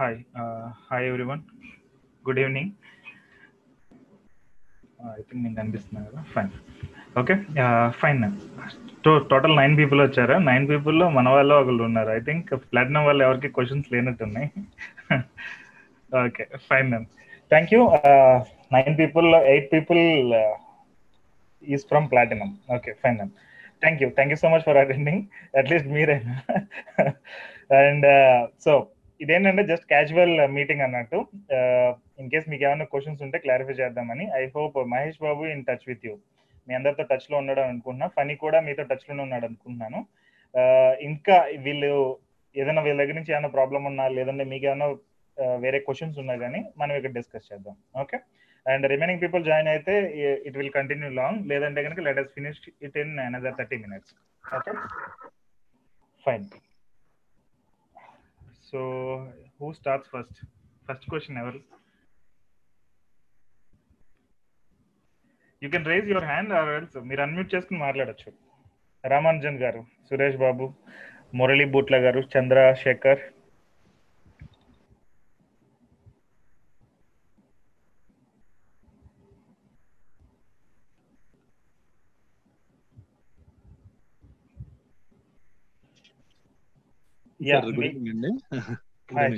Hi, uh, hi everyone. Good evening. Uh, I think నేను కనిపిస్తున్నా కదా? Fine okay fine total nine people వచ్చారా? Nine పీపుల్లో మన వాళ్ళు ఒకళ్ళు ఉన్నారు. ఐ థింక్ ప్లాటినం వాళ్ళు ఎవరికి questions లేనట్టున్నాయి. Okay fine ma'am thank you nine people eight people is from platinum okay fine ma'am thank you thank you so much for attending at least మీరైనా. And so ఇదేంటంటే just casual meeting అన్నట్టు. In case మీకు ఏమైనా questions ఉంటే clarify చేద్దామని. I hope Mahesh Babu in touch with you మీ అందరితో టచ్లో ఉన్నాడు అనుకుంటున్నా. ఫనీ కూడా మీతో టచ్లోనే ఉన్నాడు అనుకుంటున్నాను. ఇంకా వీళ్ళు ఏదైనా వీళ్ళ దగ్గర నుంచి ఏమైనా ప్రాబ్లం ఉన్నా లేదంటే మీకు ఏమైనా వేరే క్వశ్చన్స్ ఉన్నా కానీ మనం ఇక్కడ డిస్కస్ చేద్దాం. Okay and remaining people join అయితే ఇట్ విల్ కంటిన్యూ లాంగ్ లేదంటే కనుక let us finish it in another thirty minutes okay fine so who starts first first question ఎవరు you can raise your hand or else మీరు unmute చేసుకుని మాట్లాడచ్చు. రామానుజన్ గారు సురేష్ బాబు మురళీ బూట్ల గారు చంద్రశేఖర్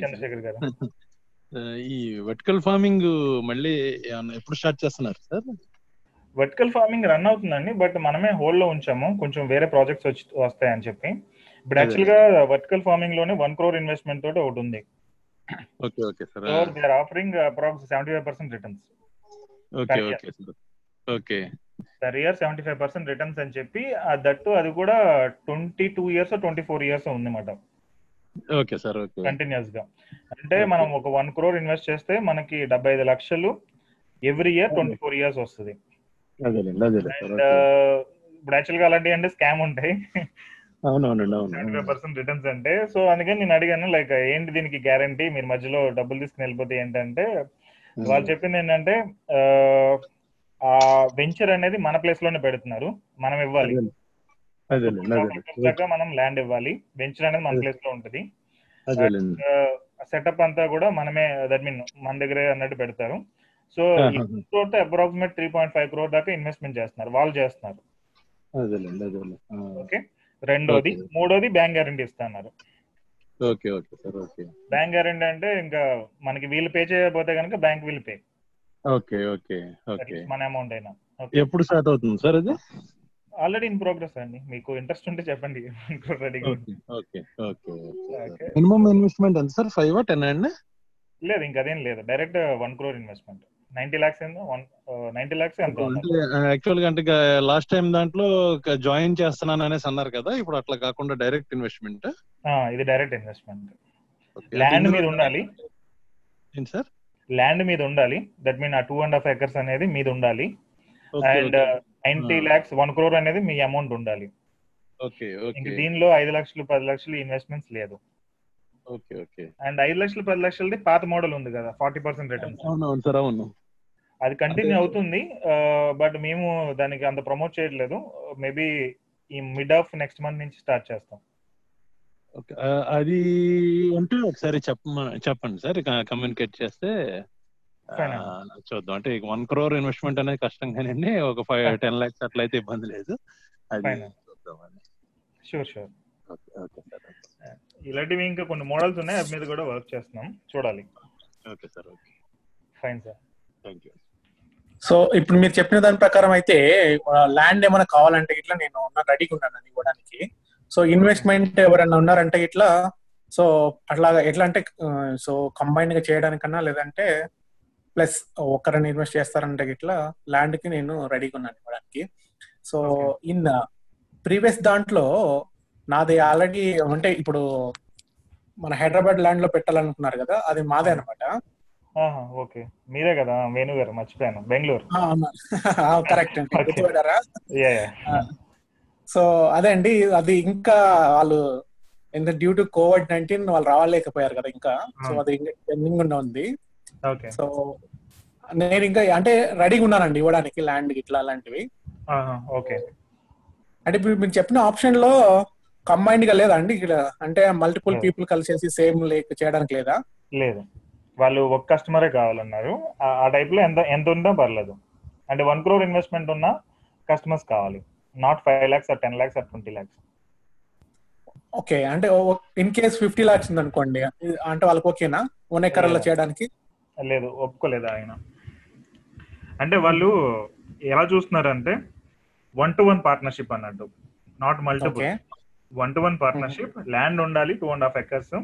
చంద్రశేఖర్ గారు. ఈ వర్టికల్ ఫార్మింగ్ మళ్ళీ ఎప్పుడు స్టార్ట్ చేస్తున్నారు సార్? వర్టికల్ ఫార్మింగ్ రన్ అవుతుందండి బట్ మనమే హోల్డ్లో ఉంచాము. కొంచెం వేరే ప్రాజెక్ట్స్ వచ్చి వస్తాయని చెప్పి. ఇప్పుడు యాక్చువల్గా వర్టికల్ ఫార్మింగ్లోనే వన్ క్రోర్ ఇన్వెస్ట్మెంట్ తోటి ఒకటి ఉంది. Okay okay sir. They are offering approx seventy five percent returns okay okay sir. Okay. Per year seventy five percent returns అని చెప్పి దట్టు అది కూడా twenty two years twenty four years ఉంది అన్నమాట ఓకే సార్ ఓకే. కంటిన్యూస్గా అంటే మనం ఒక వన్ క్రోర్ ఇన్వెస్ట్ చేస్తే మనకి డెబ్బై ఐదు లక్షలు every year twenty four years వస్తుంది. ఇప్పుడు యాక్చువల్గా అలాంటి అంటే స్కామ్ ఉంటాయి. అవునవునండి పర్సెంట్ రిటర్న్స్ అంటే సో అందుకని నేను అడిగాను లైక్ ఏంటి దీనికి గ్యారంటీ మీరు మధ్యలో డబ్బులు తీసుకుని వెళ్ళిపోతే ఏంటంటే వాళ్ళు చెప్పింది ఏంటంటే ఆ వెంచర్ అనేది మన ప్లేస్లోనే పెడుతున్నారు. మనం ఇవ్వాలి. మనం ల్యాండ్ ఇవ్వాలి. వెంచర్ అనేది మన ప్లేస్లో ఉంటది. సెటప్ అంతా కూడా మనమే దట్ మీన్ మన దగ్గరే అన్నట్టు పెడతారు. సో తోట approximate three point five crore దాకా ఇన్వెస్ట్మెంట్ చేస్తున్నారు. వాళ్ళు చేస్తున్నారు. ఓకే? రెండోది మూడోది బ్యాంక్ గ్యారంటీ ఇస్తున్నారు. Okay okay sir okay. Bank guarantee అంటే ఇంకా మనకి వీళ్ళు పే చేయకపోతే కనుక bank will pay okay okay okay. మన అమౌంట్ అయినా. ఎప్పుడు స్టార్ట్ అవుతుంది సార్ అది? ఆల్రెడీ ఇన్ ప్రోగ్రెస్ అండి మీకు ఇంట్రెస్ట్ ఉంటే చెప్పండి. రెడీగా ఓకే ఓకే మినిమం ఇన్వెస్ట్మెంట్ ఎంత సార్ ఫైవ్ టెన్ అండి? లేదు ఇంకా అదేం లేదు. Direct one crore investment ninety lakhs ninety lakhs ఎంత యాక్చువల్గా అంటే లాస్ట్ టైం దాంట్లో జాయిన్ చేస్తున్నాను అనేసి అన్నారు కదా ఇప్పుడు అట్లా కాకుండా డైరెక్ట్ ఇన్వెస్ట్మెంట్ ఇది డైరెక్ట్ ఇన్వెస్ట్మెంట్ ల్యాండ్ మీద ఉండాలి. ఏంటి సార్ ల్యాండ్ మీద ఉండాలి. దట్ మీన్ ఆ టూ అండ్ హాఫ్ ఎకర్స్ అనేది మీద ఉండాలి. And ninety lakhs one crore అనేది మీ అమౌంట్ ఉండాలి. ఓకే ఇంక దీనిలో ఐదు లక్షలు పది లక్షలు ఇన్వెస్ట్మెంట్స్ లేదు. Okay okay. అండ్ ఐదు లక్షలు పది లక్షలది పాత మోడల్ ఉంది కదా ఫార్టీ పర్సెంట్ రిటర్న్. సార్ అవును. అది కంటిన్యూ అవుతుంది బట్ మేము దానికి అంత ప్రమోట్ చేయట్లేదు. మేబీ ఈ మిడ్ ఆఫ్ నెక్స్ట్ మంత్ నుంచి స్టార్ట్ చేస్తాం. ఓకే అది ఉంటే ఒకసారి చెప్ప చెప్పండి సార్ కమ్యూనికేట్ చేస్తే చూద్దాం. అంటే వన్ క్రోర్ ఇన్వెస్ట్మెంట్ అనేది కష్టం కానండి ఒక ఫైవ్ టెన్ లాక్స్ అట్లా అయితే ఇబ్బంది లేదు. అది షూర్ షూర్. ఓకే సార్ ఇలాంటివి ఇంకా కొన్ని మోడల్స్ ఉన్నాయి. అవి మీద కూడా వర్క్ చేస్తున్నాం. చూడాలి. Okay sir okay. Fine sir. Thank you. So ఇప్పుడు మీరు చెప్పిన దాని ప్రకారం అయితే ల్యాండ్ ఏమైనా కావాలంటే ఇట్లా నేను రెడీగా ఉన్నాను అది ఇవ్వడానికి. సో ఇన్వెస్ట్మెంట్ ఎవరైనా ఉన్నారంటే ఇట్లా సో అట్లాగా ఎట్లా అంటే సో కంబైన్గా చేయడానికన్నా లేదంటే ప్లస్ ఒక్కరిని ఇన్వెస్ట్ చేస్తారంటే ఇట్లా ల్యాండ్కి నేను రెడీగా ఉన్నాను ఇవ్వడానికి. సో ఇన్ ప్రీవియస్ దాంట్లో నాది ఆల్రెడీ అంటే ఇప్పుడు మన హైదరాబాద్ ల్యాండ్లో పెట్టాలనుకున్నారు కదా అది మాదే అనమాట ఓకే. మీరే కదా వేణు గారు మర్చిపోయాను. బెంగళూరు. కరెక్ట్ సో అదే అండి అది ఇంకా వాళ్ళు ఇంకా డ్యూ టు కోవిడ్ నైన్టీన్ వాళ్ళు రావలేకపోయారు కదా ఇంకా. సో అది పెండింగ్ ఉంది. సో నేను ఇంకా అంటే రెడీగా ఉన్నానండి ఇవ్వడానికి ల్యాండ్ ఇట్లా అలాంటివి. ఓకే. అంటే ఇప్పుడు మీరు చెప్పిన ఆప్షన్లో కంబైన్డ్గా లేదా అండి ఇక్కడ? అంటే మల్టిపుల్ పీపుల్ కలిసేసి సేమ్ లేక్ చేయడానికి లేదా? లేదు. వాళ్ళు ఒక కస్టమరే కావాలన్నారు. ఆ- టైప్లో ఎంత ఎంత ఉందో పర్లేదు. అంటే వన్ క్రోర్ ఇన్వెస్ట్మెంట్ ఉన్న కస్టమర్స్ కావాలి. Not five lakhs or ten lakhs or twenty lakhs okay. అంటే ఇన్ కేస్ ఫిఫ్టీ లాక్స్ ఉంది అనుకోండి అంటే వాళ్ళకి ఓకేనా? వన్ ఎకర్లో చేయడానికి? లేదు ఒప్పుకోలేదు ఆయన. అంటే వాళ్ళు ఎలా చూస్తున్నారంటే వన్ టు వన్ పార్ట్నర్షిప్ అన్నట్టు. Not multiple one to one partnership land ఉండాలి two and half acres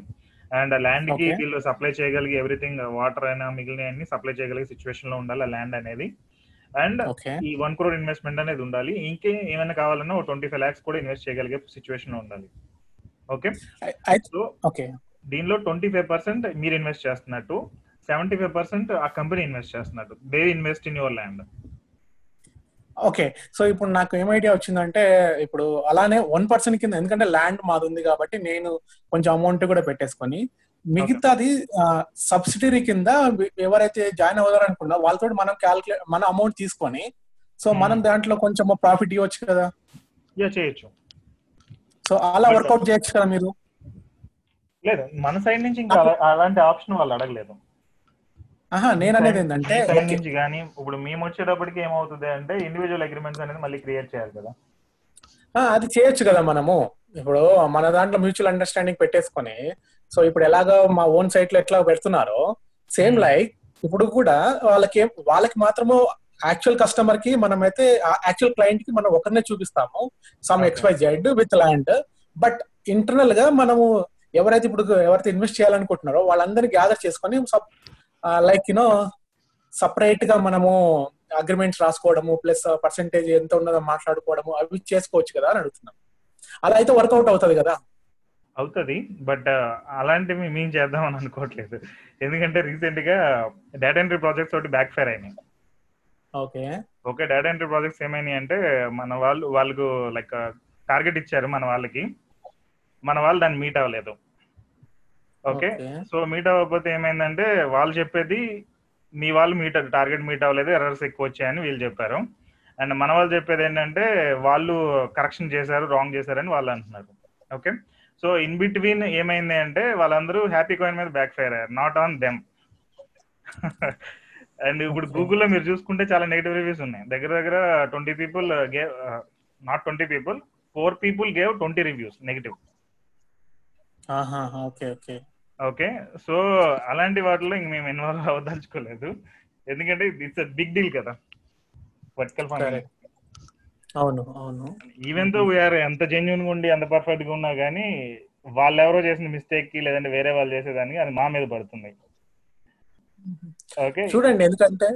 and ఆ ల్యాండ్కి. వీళ్ళు సప్లై చేయగలిగే ఎవ్రీథింగ్ వాటర్ అయినా మిగిలిన అన్ని సప్లై చేయగలిగే సిచ్యువేషన్లో ఉండాలి ఆ ల్యాండ్ అనేది. అండ్ ఈ వన్ క్రోర్ ఇన్వెస్ట్మెంట్ అనేది ఉండాలి. ఇంకే ఏమైనా కావాలన్నా ఒక ట్వంటీ ఫైవ్ లాక్స్ కూడా ఇన్వెస్ట్ చేయగలిగే సిచ్యువేషన్లో ఉండాలి. ఓకే సో ఓకే దీనిలో ట్వంటీ ఫైవ్ పర్సెంట్ మీరు ఇన్వెస్ట్ చేస్తున్నట్టు. సెవెంటీ ఫైవ్ పర్సెంట్ ఆ కంపెనీ ఇన్వెస్ట్ చేస్తున్నట్టు they invest in your land okay. So ఇప్పుడు నాకు ఏం ఐడియా వచ్చిందంటే ఇప్పుడు అలానే వన్ పర్సన్ కింద ఎందుకంటే ల్యాండ్ మాది ఉంది కాబట్టి నేను కొంచెం అమౌంట్ కూడా పెట్టేసుకొని మిగతాది సబ్సిడరీ కింద ఎవరైతే జాయిన్ అవ్వదారు అనుకున్నా వాళ్ళతో మనం క్యాల్కులేట్ మన అమౌంట్ తీసుకొని సో మనం దాంట్లో కొంచెం ప్రాఫిట్ ఇవ్వచ్చు కదా? చేయొచ్చు. సో అలా వర్కౌట్ చేయొచ్చు కదా మీరు? లేదు మన సైడ్ నుంచి ఇంకా అలా- అలాంటి ఆప్షన్ వాళ్ళు అడగలేదు. ఆహా నేను అనేది ఏంటంటే నుంచి కానీ ఇప్పుడు మేము వచ్చేటప్పటికి ఏమవుతుంది అంటే ఇండివిజువల్ అగ్రిమెంట్స్ అనేది మళ్ళీ క్రియేట్ చేయాలి కదా. ఆ, అది చేయొచ్చు కదా మనము. ఇప్పుడు మన దాంట్లో మ్యూచువల్ అండర్స్టాండింగ్ పెట్టేసుకొని సో ఇప్పుడు ఎలాగో మా ఓన్ సైట్లో ఎట్లా పెడుతున్నారో సేమ్ Hmm. లైక్ ఇప్పుడు కూడా వాళ్ళకి వాళ్ళకి మాత్రము యాక్చువల్ కస్టమర్కి మనమైతే యాక్చువల్ క్లయింట్కి మనం ఒకరినే చూపిస్తాము. Some. X Y Z with land but ఇంటర్నల్గా మనము ఎవరైతే ఇప్పుడు ఎవరైతే ఇన్వెస్ట్ చేయాలనుకుంటున్నారో వాళ్ళందరినీ గ్యాదర్ చేసుకొని లైక్ యూనో సపరేట్గా మనము అగ్రిమెంట్స్ రాసుకోవడము ప్లస్ పర్సంటేజ్ ఎంత ఉన్నదో మాట్లాడుకోవడము అవి చేసుకోవచ్చు కదా అని అడుగుతున్నాం. అలా అయితే వర్కౌట్ అవుతుంది కదా? అవుతుంది బట్ అలాంటివి మేము చేద్దామని అనుకోవట్లేదు. ఎందుకంటే రీసెంట్గా డేటా ఎంట్రీ ప్రాజెక్ట్స్ ఒకటి బ్యాక్ ఫైర్ అయినాయి. Okay. Okay data entry projects ఏమైనాయి అంటే మన వాళ్ళు వాళ్ళకు లైక్ టార్గెట్ ఇచ్చారు మన వాళ్ళకి. మన వాళ్ళు దాన్ని మీట్ అవ్వలేదు. ఓకే. సో మీట్ అవ్వకపోతే ఏమైందంటే వాళ్ళు చెప్పేది మీ వాళ్ళు మీట్ టార్గెట్ మీట్ అవ్వలేదు ఎర్రర్స్ ఎక్కువ వచ్చాయని వీళ్ళు చెప్పారు. అండ్ మన వాళ్ళు చెప్పేది ఏంటంటే వాళ్ళు కరెక్షన్ చేశారు రాంగ్ చేశారని వాళ్ళు అంటున్నారు. ఓకే. సో ఇన్ బిట్వీన్ ఏమైంది అంటే వాళ్ళందరూ హ్యాపీ కాయిన్ మీద బ్యాక్ ఫైర్ అయ్యారు. నాట్ ఆన్ దెమ్ అండ్ ఇప్పుడు. గూగుల్లో మీరు చూసుకుంటే చాలా నెగిటివ్ రివ్యూస్ ఉన్నాయి. దగ్గర దగ్గర twenty people gave not twenty people four people gave twenty reviews negative okay okay. Okay so అలాంటి వాటిలో ఇంక మేము ఇన్వాల్వ్ అవ్వదలుచుకోలేదు. ఎందుకంటే ఇట్స్ బిగ్ డీల్ కదా. వర్టికల్. అవును అవును. ఈవెన్తో వీఆర్ ఎంత జెన్యున్గా ఉండి ఎంత పర్ఫెక్ట్గా ఉన్నా కానీ వాళ్ళు ఎవరో చేసిన మిస్టేక్కి లేదంటే వేరే వాళ్ళు చేసేదానికి అది మా మీద పడుతుంది. ఓకే? చూడండి ఎందుకంటే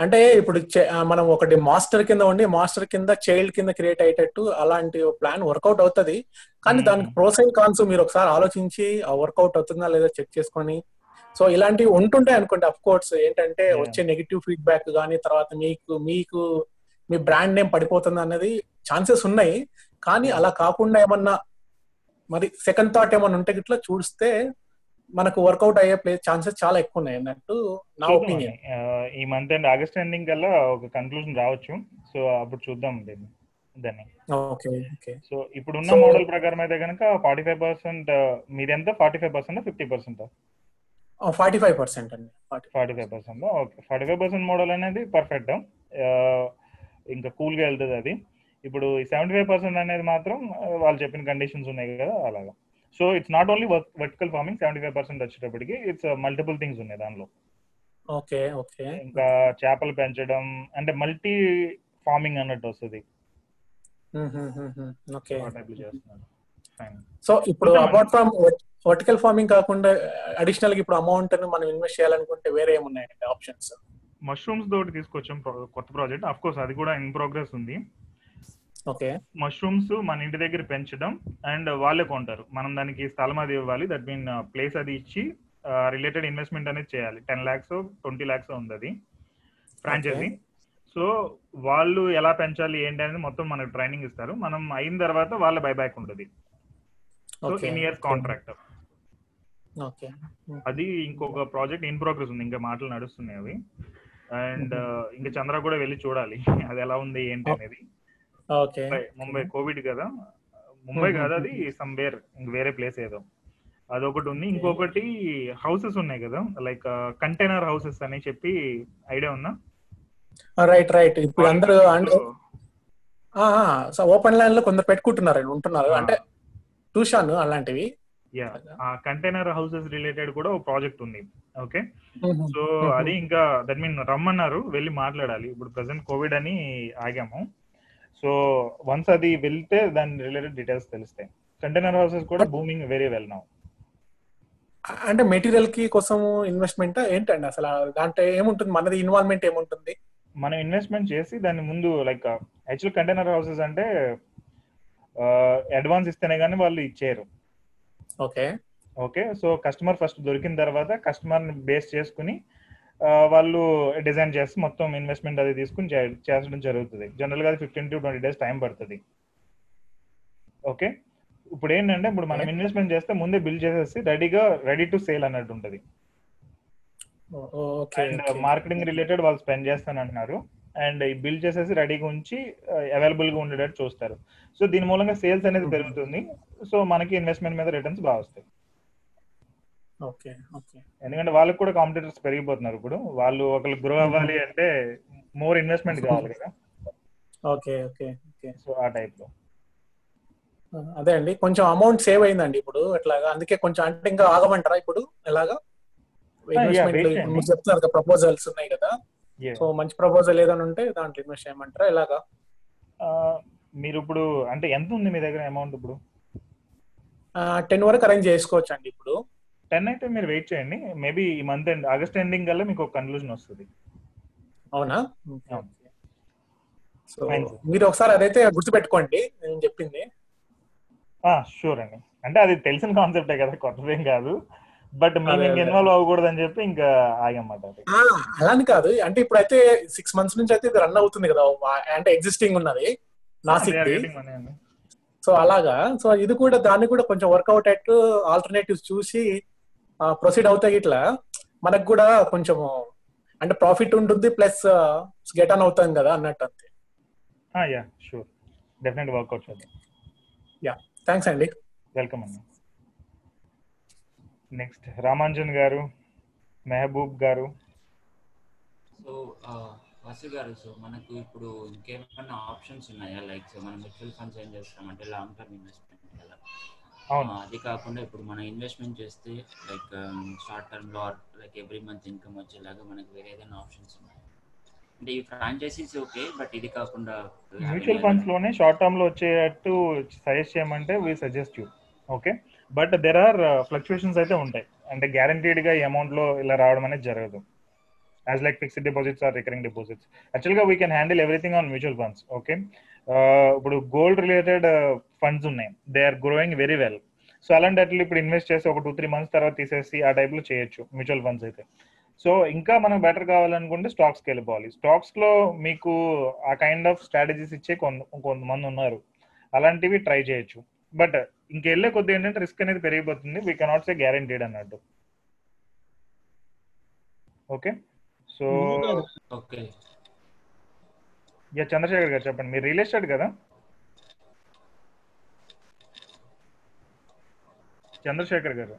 అంటే ఇప్పుడు మనం ఒకటి మాస్టర్ కింద ఉండి మాస్టర్ కింద చైల్డ్ కింద క్రియేట్ అయ్యేటట్టు అలాంటి ప్లాన్ వర్కౌట్ అవుతది. కానీ. దానికి ప్రోస్ అండ్ కాన్స్ మీరు ఒకసారి ఆలోచించి వర్కౌట్ అవుతుందా లేదా చెక్ చేసుకొని. సో ఇలాంటివి ఉంటుంటాయి అనుకోండి అఫ్ కోర్స్. ఏంటంటే. వచ్చే నెగిటివ్ ఫీడ్బ్యాక్ కానీ తర్వాత మీకు మీకు మీ బ్రాండ్ నేమ్ పడిపోతుంది అన్నది ఛాన్సెస్ ఉన్నాయి. కానీ అలా కాకుండా ఏమన్నా మరి సెకండ్ థాట్ ఏమన్నా ఉంటే గిట్లా చూస్తే మనకు వర్కౌట్ అయ్యే ప్లే ఛాన్సెస్ చాలా ఎక్కువ ఉన్నాయి అన్నట్టు నా. ఒపీనియన్. ఈ మంత్ అండ్ ఆగస్ట్ ఎండింగ్ కల్లా ఒక కన్క్లూజన్ రావచ్చు. సో అప్పుడు చూద్దాం దీన్ని. దాన్ని సో ఇప్పుడున్న మోడల్ ప్రకారం అయితే కనుక ఫార్టీ ఫైవ్ పర్సెంట్ మీరెంత forty five percent fifty percent forty five percent అండి. 40. Forty five percent okay. Forty five percent model అనేది పర్ఫెక్ట్ ఇంకా కూల్గా వెళ్తుంది అది. ఇప్పుడు సెవెంటీ ఫైవ్ పర్సెంట్ అనేది మాత్రం వాళ్ళు చెప్పిన కండిషన్స్ ఉన్నాయి కదా అలాగా. So it's not only vertical farming seventy five percent వచ్చేటప్పటికి ఇట్స్ మల్టిపుల్ థింగ్స్ ఉన్నాయి దానిలో. Okay okay. ఇంకా చేపలు పెంచడం అంటే మల్టీ ఫార్మింగ్ అన్నట్టు వస్తుంది. ఓకే. సో ఇప్పుడు. అపార్ట్ ఫ్రమ్ వర్టికల్ ఫార్మింగ్ కాకుండా అడిషనల్గా ఇప్పుడు అమౌంట్ మనం ఇన్వెస్ట్ చేయాలనుకుంటే వేరే ఏమున్నాయండి ఆప్షన్స్? మష్రూమ్స్ తోటి తీసుకొచ్చాం కొత్త ప్రాజెక్ట్. అఫ్ కోర్స్ అది కూడా ఇన్ ప్రోగ్రెస్ ఉంది. ఓకే. మష్రూమ్స్ మన ఇంటి దగ్గర పెంచడం అండ్ వాళ్ళే కొంటారు. మనం దానికి స్థలం అది ఇవ్వాలి. దట్ మీన్ ప్లేస్ అది ఇచ్చి రిలేటెడ్ ఇన్వెస్ట్మెంట్ అనేది చేయాలి. టెన్ ల్యాక్స్ ట్వంటీ ల్యాక్స్ ఉంది అది. ఫ్రాంచైజీ సో వాళ్ళు ఎలా పెంచాలి ఏంటి అనేది మొత్తం మనకు ట్రైనింగ్ ఇస్తారు. మనం అయిన తర్వాత వాళ్ళ బైబ్యాక్ ఉంటుంది. సో ఇన్ ఇయర్స్ కాంట్రాక్ట్ అది ఇంకొక ప్రాజెక్ట్ ఇన్ ప్రోగ్రెస్ ఉంది. ఇంకా మాటలు నడుస్తున్నాయి అవి. అండ్ ఇంకా చంద్ర కూడా వెళ్ళి చూడాలి. అది ఎలా ఉంది ఏంటి అనేది. ఓకే ముంబై ముంబై కోవిడ్ కదా. ముంబై. కాదు అది సమ్వేర్ ఇంక వేరే ప్లేస్ ఏదో. అదొకటి ఉంది. ఇంకొకటి హౌసెస్ ఉన్నాయి కదా. లైక్ కంటైనర్ హౌసెస్ అని చెప్పి ఐడియా ఉందా? Right right. ఇప్పుడు అందరూ ఓపెన్ ల్యాండ్లో కొందరు పెట్టుకుంటున్నారు ఉంటున్నారు. అంటే చూశాను అలాంటివి. యా. కంటైనర్ హౌసెస్ రిలేటెడ్ కూడా ఒక ప్రాజెక్ట్ ఉంది. ఓకే? సో అది ఇంకా దట్ మీన్ రమ్మన్నారు వెళ్ళి మాట్లాడాలి. ఇప్పుడు ప్రెసెంట్ కోవిడ్ అని ఆగాము. సో వన్స్ అది వెళ్తే దాని రిలేటెడ్ డీటెయిల్స్ తెలుస్తాయి. కంటైనర్ హౌసెస్ కూడా బూమింగ్ వెరీ వెల్ నౌ అంటే మెటీరియల్కి కోసం ఇన్వెస్ట్మెంట్ ఏంటండి అసలు? దాంట్లో ఏముంటుంది? మనది ఇన్వాల్వ్మెంట్ ఏముంటుంది? మనం ఇన్వెస్ట్మెంట్ చేసి దాని ముందు లైక్ యాక్చువల్ కంటైనర్ హౌసెస్ అంటే అడ్వాన్స్ ఇస్తేనే కానీ వాళ్ళు ఇచ్చేయరు. Okay. Okay? So customer first దొరికిన తర్వాత కస్టమర్ని బేస్ చేసుకుని వాళ్ళు డిజైన్ చేసి మొత్తం ఇన్వెస్ట్మెంట్ అది తీసుకుని చేసడం జరుగుతుంది. జనరల్గా fifteen to twenty days time పడుతుంది. ఓకే ఇప్పుడు ఏంటంటే ఇప్పుడు మనం ఇన్వెస్ట్మెంట్ చేస్తే ముందే బిల్ చేసేసి రెడీగా రెడీ టు సేల్ అన్నట్టు ఉంటుంది. అండ్ మార్కెటింగ్ రిలేటెడ్ వాళ్ళు స్పెండ్ చేస్తాను అంటున్నారు. అండ్ ఈ బిల్ చేసేసి రెడీగా ఉంచి అవైలబుల్గా ఉండేటట్టు చూస్తారు. సో దీని మూలంగా సేల్స్ అనేది పెరుగుతుంది. సో మనకి ఇన్వెస్ట్మెంట్ మీద రిటర్న్స్ బాగా వస్తాయి. Okay okay. ఎందుకంటే వాళ్ళకి కూడా కాంపిటేటర్స్ పెరిగిపోతున్నారు ఇప్పుడు. వాళ్ళు ఒకళ్ళు గ్రో అవ్వాలి అంటే మోర్ ఇన్వెస్ట్మెంట్ కావాలి కదా. Okay okay okay. సో ఆ టైప్లో. అదే అండి. కొంచెం అమౌంట్ సేవ్ అయిందండి ఇప్పుడు ఎట్లాగా అందుకే కొంచెం అంటే ఇంకా ఆగమంటారా ఇప్పుడు? ఎలాగా? ఇన్వెస్ట్మెంట్ చెప్తున్నారు కదా ప్రపోజల్స్ ఉన్నాయి కదా. సో మంచి ప్రపోజల్ ఏదైనా ఉంటే దాంట్లో ఇన్వెస్ట్ చేయమంటారా? ఎలాగా? మీరు ఇప్పుడు అంటే ఎంత ఉంది మీ దగ్గర అమౌంట్ ఇప్పుడు? టెన్ వరకు అరేంజ్ చేసుకోవచ్చు అండి ఇప్పుడు. టెన్ అయితే మీరు వెయిట్ చేయండి. మేబీ ఈ మంత్ ఎండ్ ఆగస్ట్ ఎండింగ్ కల్లా మీకు ఒక కన్క్లూజన్ వస్తుంది. అవునా? సో మీరు ఒకసారి అదైతే గుర్తుపెట్టుకోండి. నేను చెప్పింది. షూర్ అండి. అంటే అది తెలిసిన కాన్సెప్టే కదా కొత్తదేం కాదు. బట్ మేము ఇంకా ఇన్వాల్వ్ అవ్వకూడదు అని చెప్పి ఇంకా ఆగమాట అలాని కాదు. అంటే ఇప్పుడు అయితే సిక్స్ మంత్స్ నుంచి అయితే ఇది రన్ అవుతుంది కదా అంటే ఎగ్జిస్టింగ్ ఉన్నది నాసిక్ సో అలాగా. సో ఇది కూడా దాన్ని కూడా కొంచెం వర్కౌట్ అయ్యట్టు ఆల్టర్నేటివ్స్ చూసి ప్రొసీడ్ అవుతాయి ఇట్లా. మనకు కూడా కొంచెం అంటే ప్రాఫిట్ ఉంటుంది ప్లస్ గెట్ ఆన్ అవుతాం కదా అన్నట్టు అంతే. Yeah sure definite work out చేద్దాం యా థ్యాంక్స్ అండి. వెల్కమ్ అండి నెక్స్ట్ రామాంజన్ గారు మెహబూబ్ గారు. సో వసు గారు సో మనకు ఇప్పుడు ఇంకేమైనా ఆప్షన్స్ ఉన్నాయా? లైక్ సో మనం మ్యూచువల్ ఫండ్స్ ఏం చేస్తామంటే లాంగ్ టర్మ్ ఇన్వెస్ట్మెంట్ కదా. అది కాకుండా ఇప్పుడు మనం ఇన్వెస్ట్మెంట్ చేస్తే లైక్ షార్ట్ టర్మ్లో లైక్ ఎవ్రీ మంత్ ఇన్కమ్ వచ్చేలాగా మనకి వేరే ఏదైనా ఆప్షన్స్ ఉన్నాయి. అంటే ఈ ఫ్రాంచైజీస్ ఓకే బట్ ఇది కాకుండా మ్యూచువల్ ఫండ్స్లోనే షార్ట్ టర్మ్లో వచ్చేటట్టు సజెస్ట్ చేయమంటే we suggest you okay but there are fluctuations అయితే ఉంటాయి. అంటే గ్యారంటీడ్గా ఈ అమౌంట్లో ఇలా రావడం అనేది జరగదు. As like fixed deposits or recurring deposits యాక్చువల్గా we can handle everything on mutual funds okay ఇప్పుడు గోల్డ్ రిలేటెడ్ ఫండ్స్ ఉన్నాయి. They are growing very well so అలాంటి అట్లా ఇప్పుడు ఇన్వెస్ట్ చేసి ఒక టూ త్రీ మంత్స్ తర్వాత తీసేసి ఆ టైప్లో చేయొచ్చు మ్యూచువల్ ఫండ్స్ అయితే. సో ఇంకా మనకు బెటర్ కావాలనుకుంటే స్టాక్స్కి వెళ్ళిపోవాలి. స్టాక్స్లో మీకు ఆ కైండ్ ఆఫ్ స్ట్రాటజీస్ ఇచ్చే కొంత కొంతమంది ఉన్నారు. అలాంటివి ట్రై చేయొచ్చు. బట్ ఇంకెళ్ళే కొద్ది ఏంటంటే రిస్క్ అనేది పెరిగిపోతుంది. వీ కెనాట్ సే గ్యారంటీడ్ అన్నట్టు. Okay so okay yeah Chandrashekar garu చెప్పండి. మీరు రియల్ ఎస్టేట్ కదా? చంద్రశేఖర్ గారు.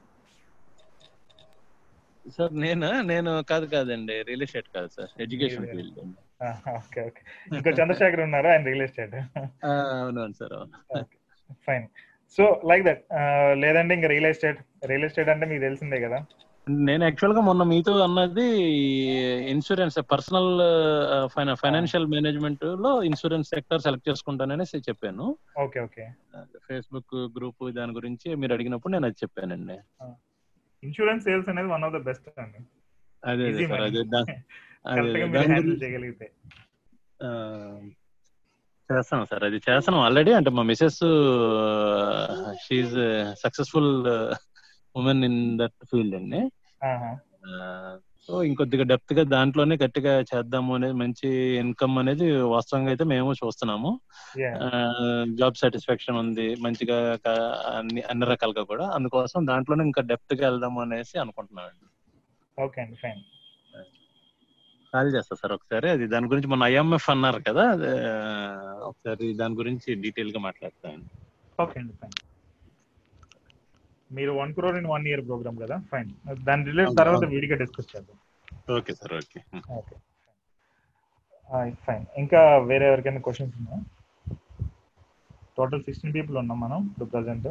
సార్ నేను నేను కాదు కాదండి రియల్ ఎస్టేట్ కాదు sir education field okay okay. ఇంకో చంద్రశేఖర్ ఉన్నారు? ఆయన రియల్ ఎస్టేట్. అవునవును sir fine. So like that లేదంటే ఇంకా రియల్ ఎస్టేట్ రియల్ ఎస్టేట్ అంటే మీకు తెలిసిందే కదా. నేను యాక్చువల్గా మొన్న మీతో అన్నది ఇన్సూరెన్స్ పర్సనల్ ఫైనాన్షియల్ మేనేజ్మెంట్లో ఇన్సూరెన్స్ సెక్టర్ సెలెక్ట్ చేసుకుంటాననేసి చెప్పాను. Okay okay. ఫేస్బుక్ గ్రూప్ దాని గురించి మీరు అడిగినప్పుడు నేను అది చెప్పానండి. ఇన్సూరెన్స్ సేల్స్ అనేది వన్ ఆఫ్ ద బెస్ట్ అండి. అదే. అదే చేయగలిగితే. చేస్తాను సార్ అది చేస్తాను. ఆల్రెడీ అంటే మా Mrs she successful women in that field అండి. సో ఇంకొద్దిగా డెప్త్గా దాంట్లోనే గట్టిగా చేద్దాము అనేది మంచి ఇన్కమ్ అనేది వాస్తవంగా అయితే మేము చూస్తున్నాము. జాబ్ సాటిస్ఫాక్షన్ ఉంది మంచిగా అన్ని అన్ని రకాలుగా కూడా. అందుకోసం దాంట్లోనే ఇంకా డెప్త్గా వెళ్దాము అనేసి అనుకుంటున్నాను ఓకే అండి ఫైన్ కాల్ చేస్తా సార్ ఒకసారి. అది దాని గురించి మొన్న ఐఎంఎఫ్ అన్నారు కదా అదే ఒకసారి దాని గురించి డీటెయిల్గా మాట్లాడతాను. ఓకే అండి ఫైన్ మీరు one crore in one year programme కదా? ఫైన్ దాని అవును, తర్వాత. వీడిగా డిస్కస్ చేద్దాం. Okay sir okay. Okay fine ఇంకా వేరే ఎవరికైనా క్వశ్చన్స్ ఉన్నాయా? టోటల్ సిక్స్టీన్ పీపుల్ ఉన్నాం మనం ఇప్పుడు ప్రజెంట్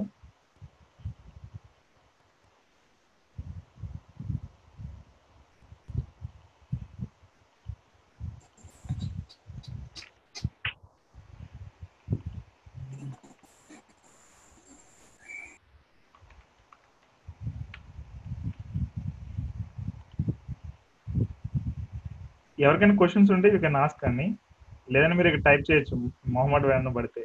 ఎవరికైనా క్వశ్చన్స్ ఉంటే యూ కెన్ ఆస్క్ అని. లేదని మీరు ఇక్కడ టైప్ చేయొచ్చు మొహమ్మద్ వ్యాన్ పడితే.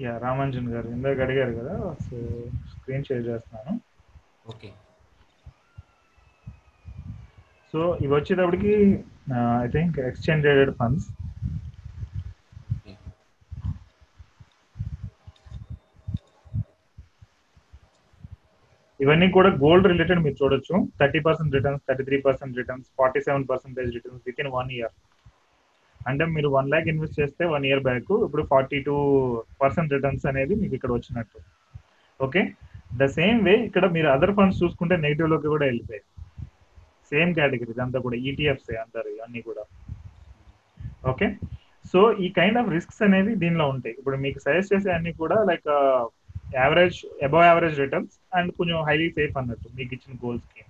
యా రామాంజన్ గారు ఇందాక అడిగారు కదా సో స్క్రీన్ షేర్ చేస్తున్నాను. సో ఇవి వచ్చేటప్పటికి I think exchange rated funds ఇవన్నీ కూడా గోల్డ్ రిలేటెడ్ మీరు చూడొచ్చు. Thirty percent returns thirty three percent returns forty seven percentage returns with in one year అంటే మీరు వన్ ల్యాక్ ఇన్వెస్ట్ చేస్తే వన్ ఇయర్ బ్యాక్ ఇప్పుడు ఫార్టీ టూ పర్సెంట్ రిటర్న్స్ అనేది మీకు ఇక్కడ వచ్చినట్టు. ఓకే ద సేమ్ వే ఇక్కడ మీరు అదర్ ఫండ్స్ చూసుకుంటే నెగిటివ్లోకి కూడా వెళ్ళిపోయాయి. సేమ్ కేటగిరీ అంతా కూడా ఈటీఎఫ్స్ అంటారు ఇవన్నీ కూడా. ఓకే? సో ఈ కైండ్ ఆఫ్ రిస్క్స్ అనేవి దీనిలో ఉంటాయి. ఇప్పుడు మీకు సజెస్ట్ చేసే అన్ని కూడా like average above average returns and కొంచెం హైలీ సేఫ్ అన్నట్టు మీకు ఇచ్చిన గోల్స్కి.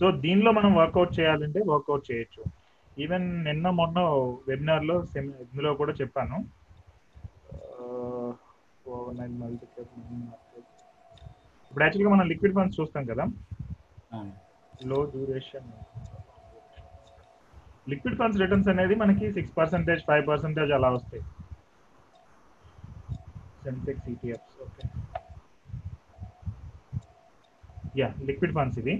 సో దీనిలో మనం వర్కౌట్ చేయాలంటే వర్కౌట్ చేయొచ్చు. ఈవెన్ నిన్న మొన్న వెబినార్లో సెమి- ఇందులో కూడా చెప్పాను. Uh, ఇప్పుడు యాక్చువల్గా మనం లిక్విడ్ ఫండ్స్ చూస్తాం కదా. లో డ్యూరేషన్ లిక్విడ్ ఫండ్స్ రిటర్న్స్ అనేది మనకి సిక్స్ పర్సెంటేజ్ ఫైవ్ పర్సెంటేజ్ అలా వస్తాయి. Sensex ETFs okay yeah liquid funds ఇది.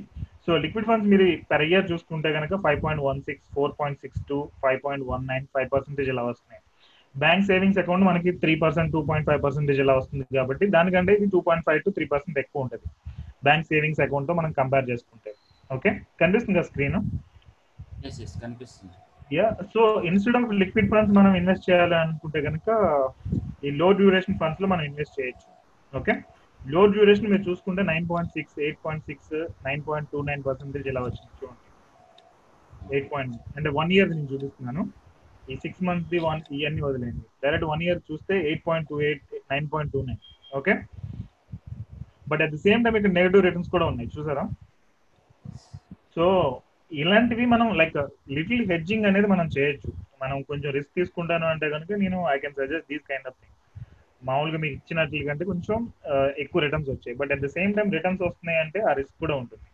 సో లిక్విడ్ ఫండ్స్ మీరు పెర్ ఇయర్ చూసుకుంటే కనుక five point one six four point six two five point one nine five percentage ఇలా వస్తున్నాయి. బ్యాంక్ సేవింగ్స్ అకౌంట్ మనకి three percent two point five percentage ఇలా వస్తుంది కాబట్టి దానికంటే ఇది two point five to three percent ఎక్కువ ఉంటుంది. బ్యాంక్ సేవింగ్స్ అకౌంట్తో మనం కంపేర్ చేసుకుంటే. ఓకే? కనిపిస్తుంది స్క్రీన్? కనిపిస్తుంది. Yeah so instead of liquid funds మనం ఇన్వెస్ట్ చేయాలి అనుకుంటే కనుక ఈ లో డ్యూరేషన్ ఫండ్స్లో మనం ఇన్వెస్ట్ చేయొచ్చు. ఓకే లో డ్యూరేషన్ మీరు చూసుకుంటే nine point six eight point six nine point two nine percentage ఇలా వచ్చింది చూడండి. ఎయిట్ పాయింట్ అంటే వన్ ఇయర్ నేను చూపిస్తున్నాను. ఈ సిక్స్ మంత్స్ ది వన్ ఇవన్నీ వదిలేండి డైరెక్ట్ వన్ ఇయర్ చూస్తే eight point two eight nine point two nine okay but at the same time ఇక్కడ నెగిటివ్ రిటర్న్స్ కూడా ఉన్నాయి. చూసారా? సో ఇలాంటివి మనం లైక్ లిటిల్ హెడ్జింగ్ అనేది మనం చేయొచ్చు. మనం కొంచెం రిస్క్ తీసుకుంటాను అంటే కనుక నేను I can suggest these kind of thing మామూలుగా మీకు ఇచ్చినట్లు కంటే కొంచెం ఎక్కువ రిటర్న్స్ వచ్చాయి. But at the same time returns వస్తున్నాయి అంటే ఆ రిస్క్ కూడా ఉంటుంది.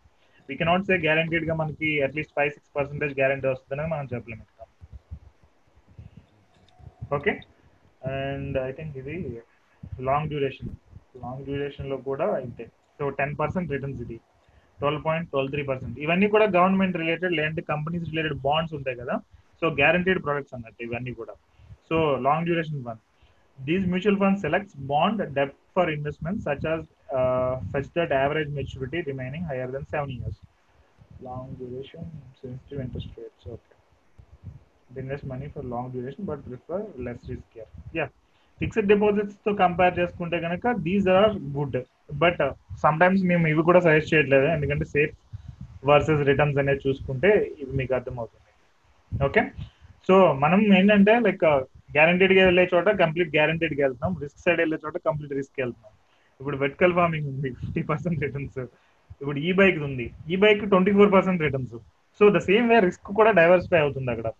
వీ కెనాట్ సే గ్యారంటీడ్గా మనకి at least five six percentage guarantee వస్తుందని మనం చెప్పలేము ఓకే అండ్ ఐ థింక్ ఇది లాంగ్ డ్యూరేషన్ లాంగ్ డ్యూరేషన్లో కూడా ఇంతే. సో టెన్ పర్సెంట్ రిటర్న్స్ ఇది. Twelve point twelve three percent ఇవన్నీ కూడా గవర్నమెంట్ రిలేటెడ్ లేదంటే కంపెనీస్ రిలేటెడ్ బాండ్స్ ఉంటాయి కదా. సో గ్యారంటీడ్ ప్రొడక్ట్స్ అన్నట్టు ఇవన్నీ కూడా. So long duration fund these mutual fund selects bond డెప్ట్ for investment such as such that average maturity remaining higher than seven years long duration sensitive interest rates okay invest money for long duration but prefer less risk yeah fixed డిపాజిట్స్తో compare చేసుకుంటే కనుక these are good but uh, sometimes మేము ఇవి కూడా suggest చేయట్లేదు. ఎందుకంటే safe versus returns అనేది చూసుకుంటే ఇవి మీకు అర్థమవుతుంది. ఓకే సో మనం ఏంటంటే లైక్ గ్యారంటీడ్గా uh, వెళ్ళే చోట కంప్లీట్ గ్యారంటీడ్గా వెళ్తున్నాం. రిస్క్ సైడ్ వెళ్ళే చోట కంప్లీట్ రిస్క్ వెళ్తున్నాం. ఇప్పుడు వెట్కల్ ఫార్మింగ్ ఉంది ఫిఫ్టీ పర్సెంట్ రిటర్న్స్ ఇప్పుడు ఈ బైక్ ఉంది. ఈ bike twenty four percent returns so the same way risk కూడా డైవర్సిఫై అవుతుంది అక్కడ.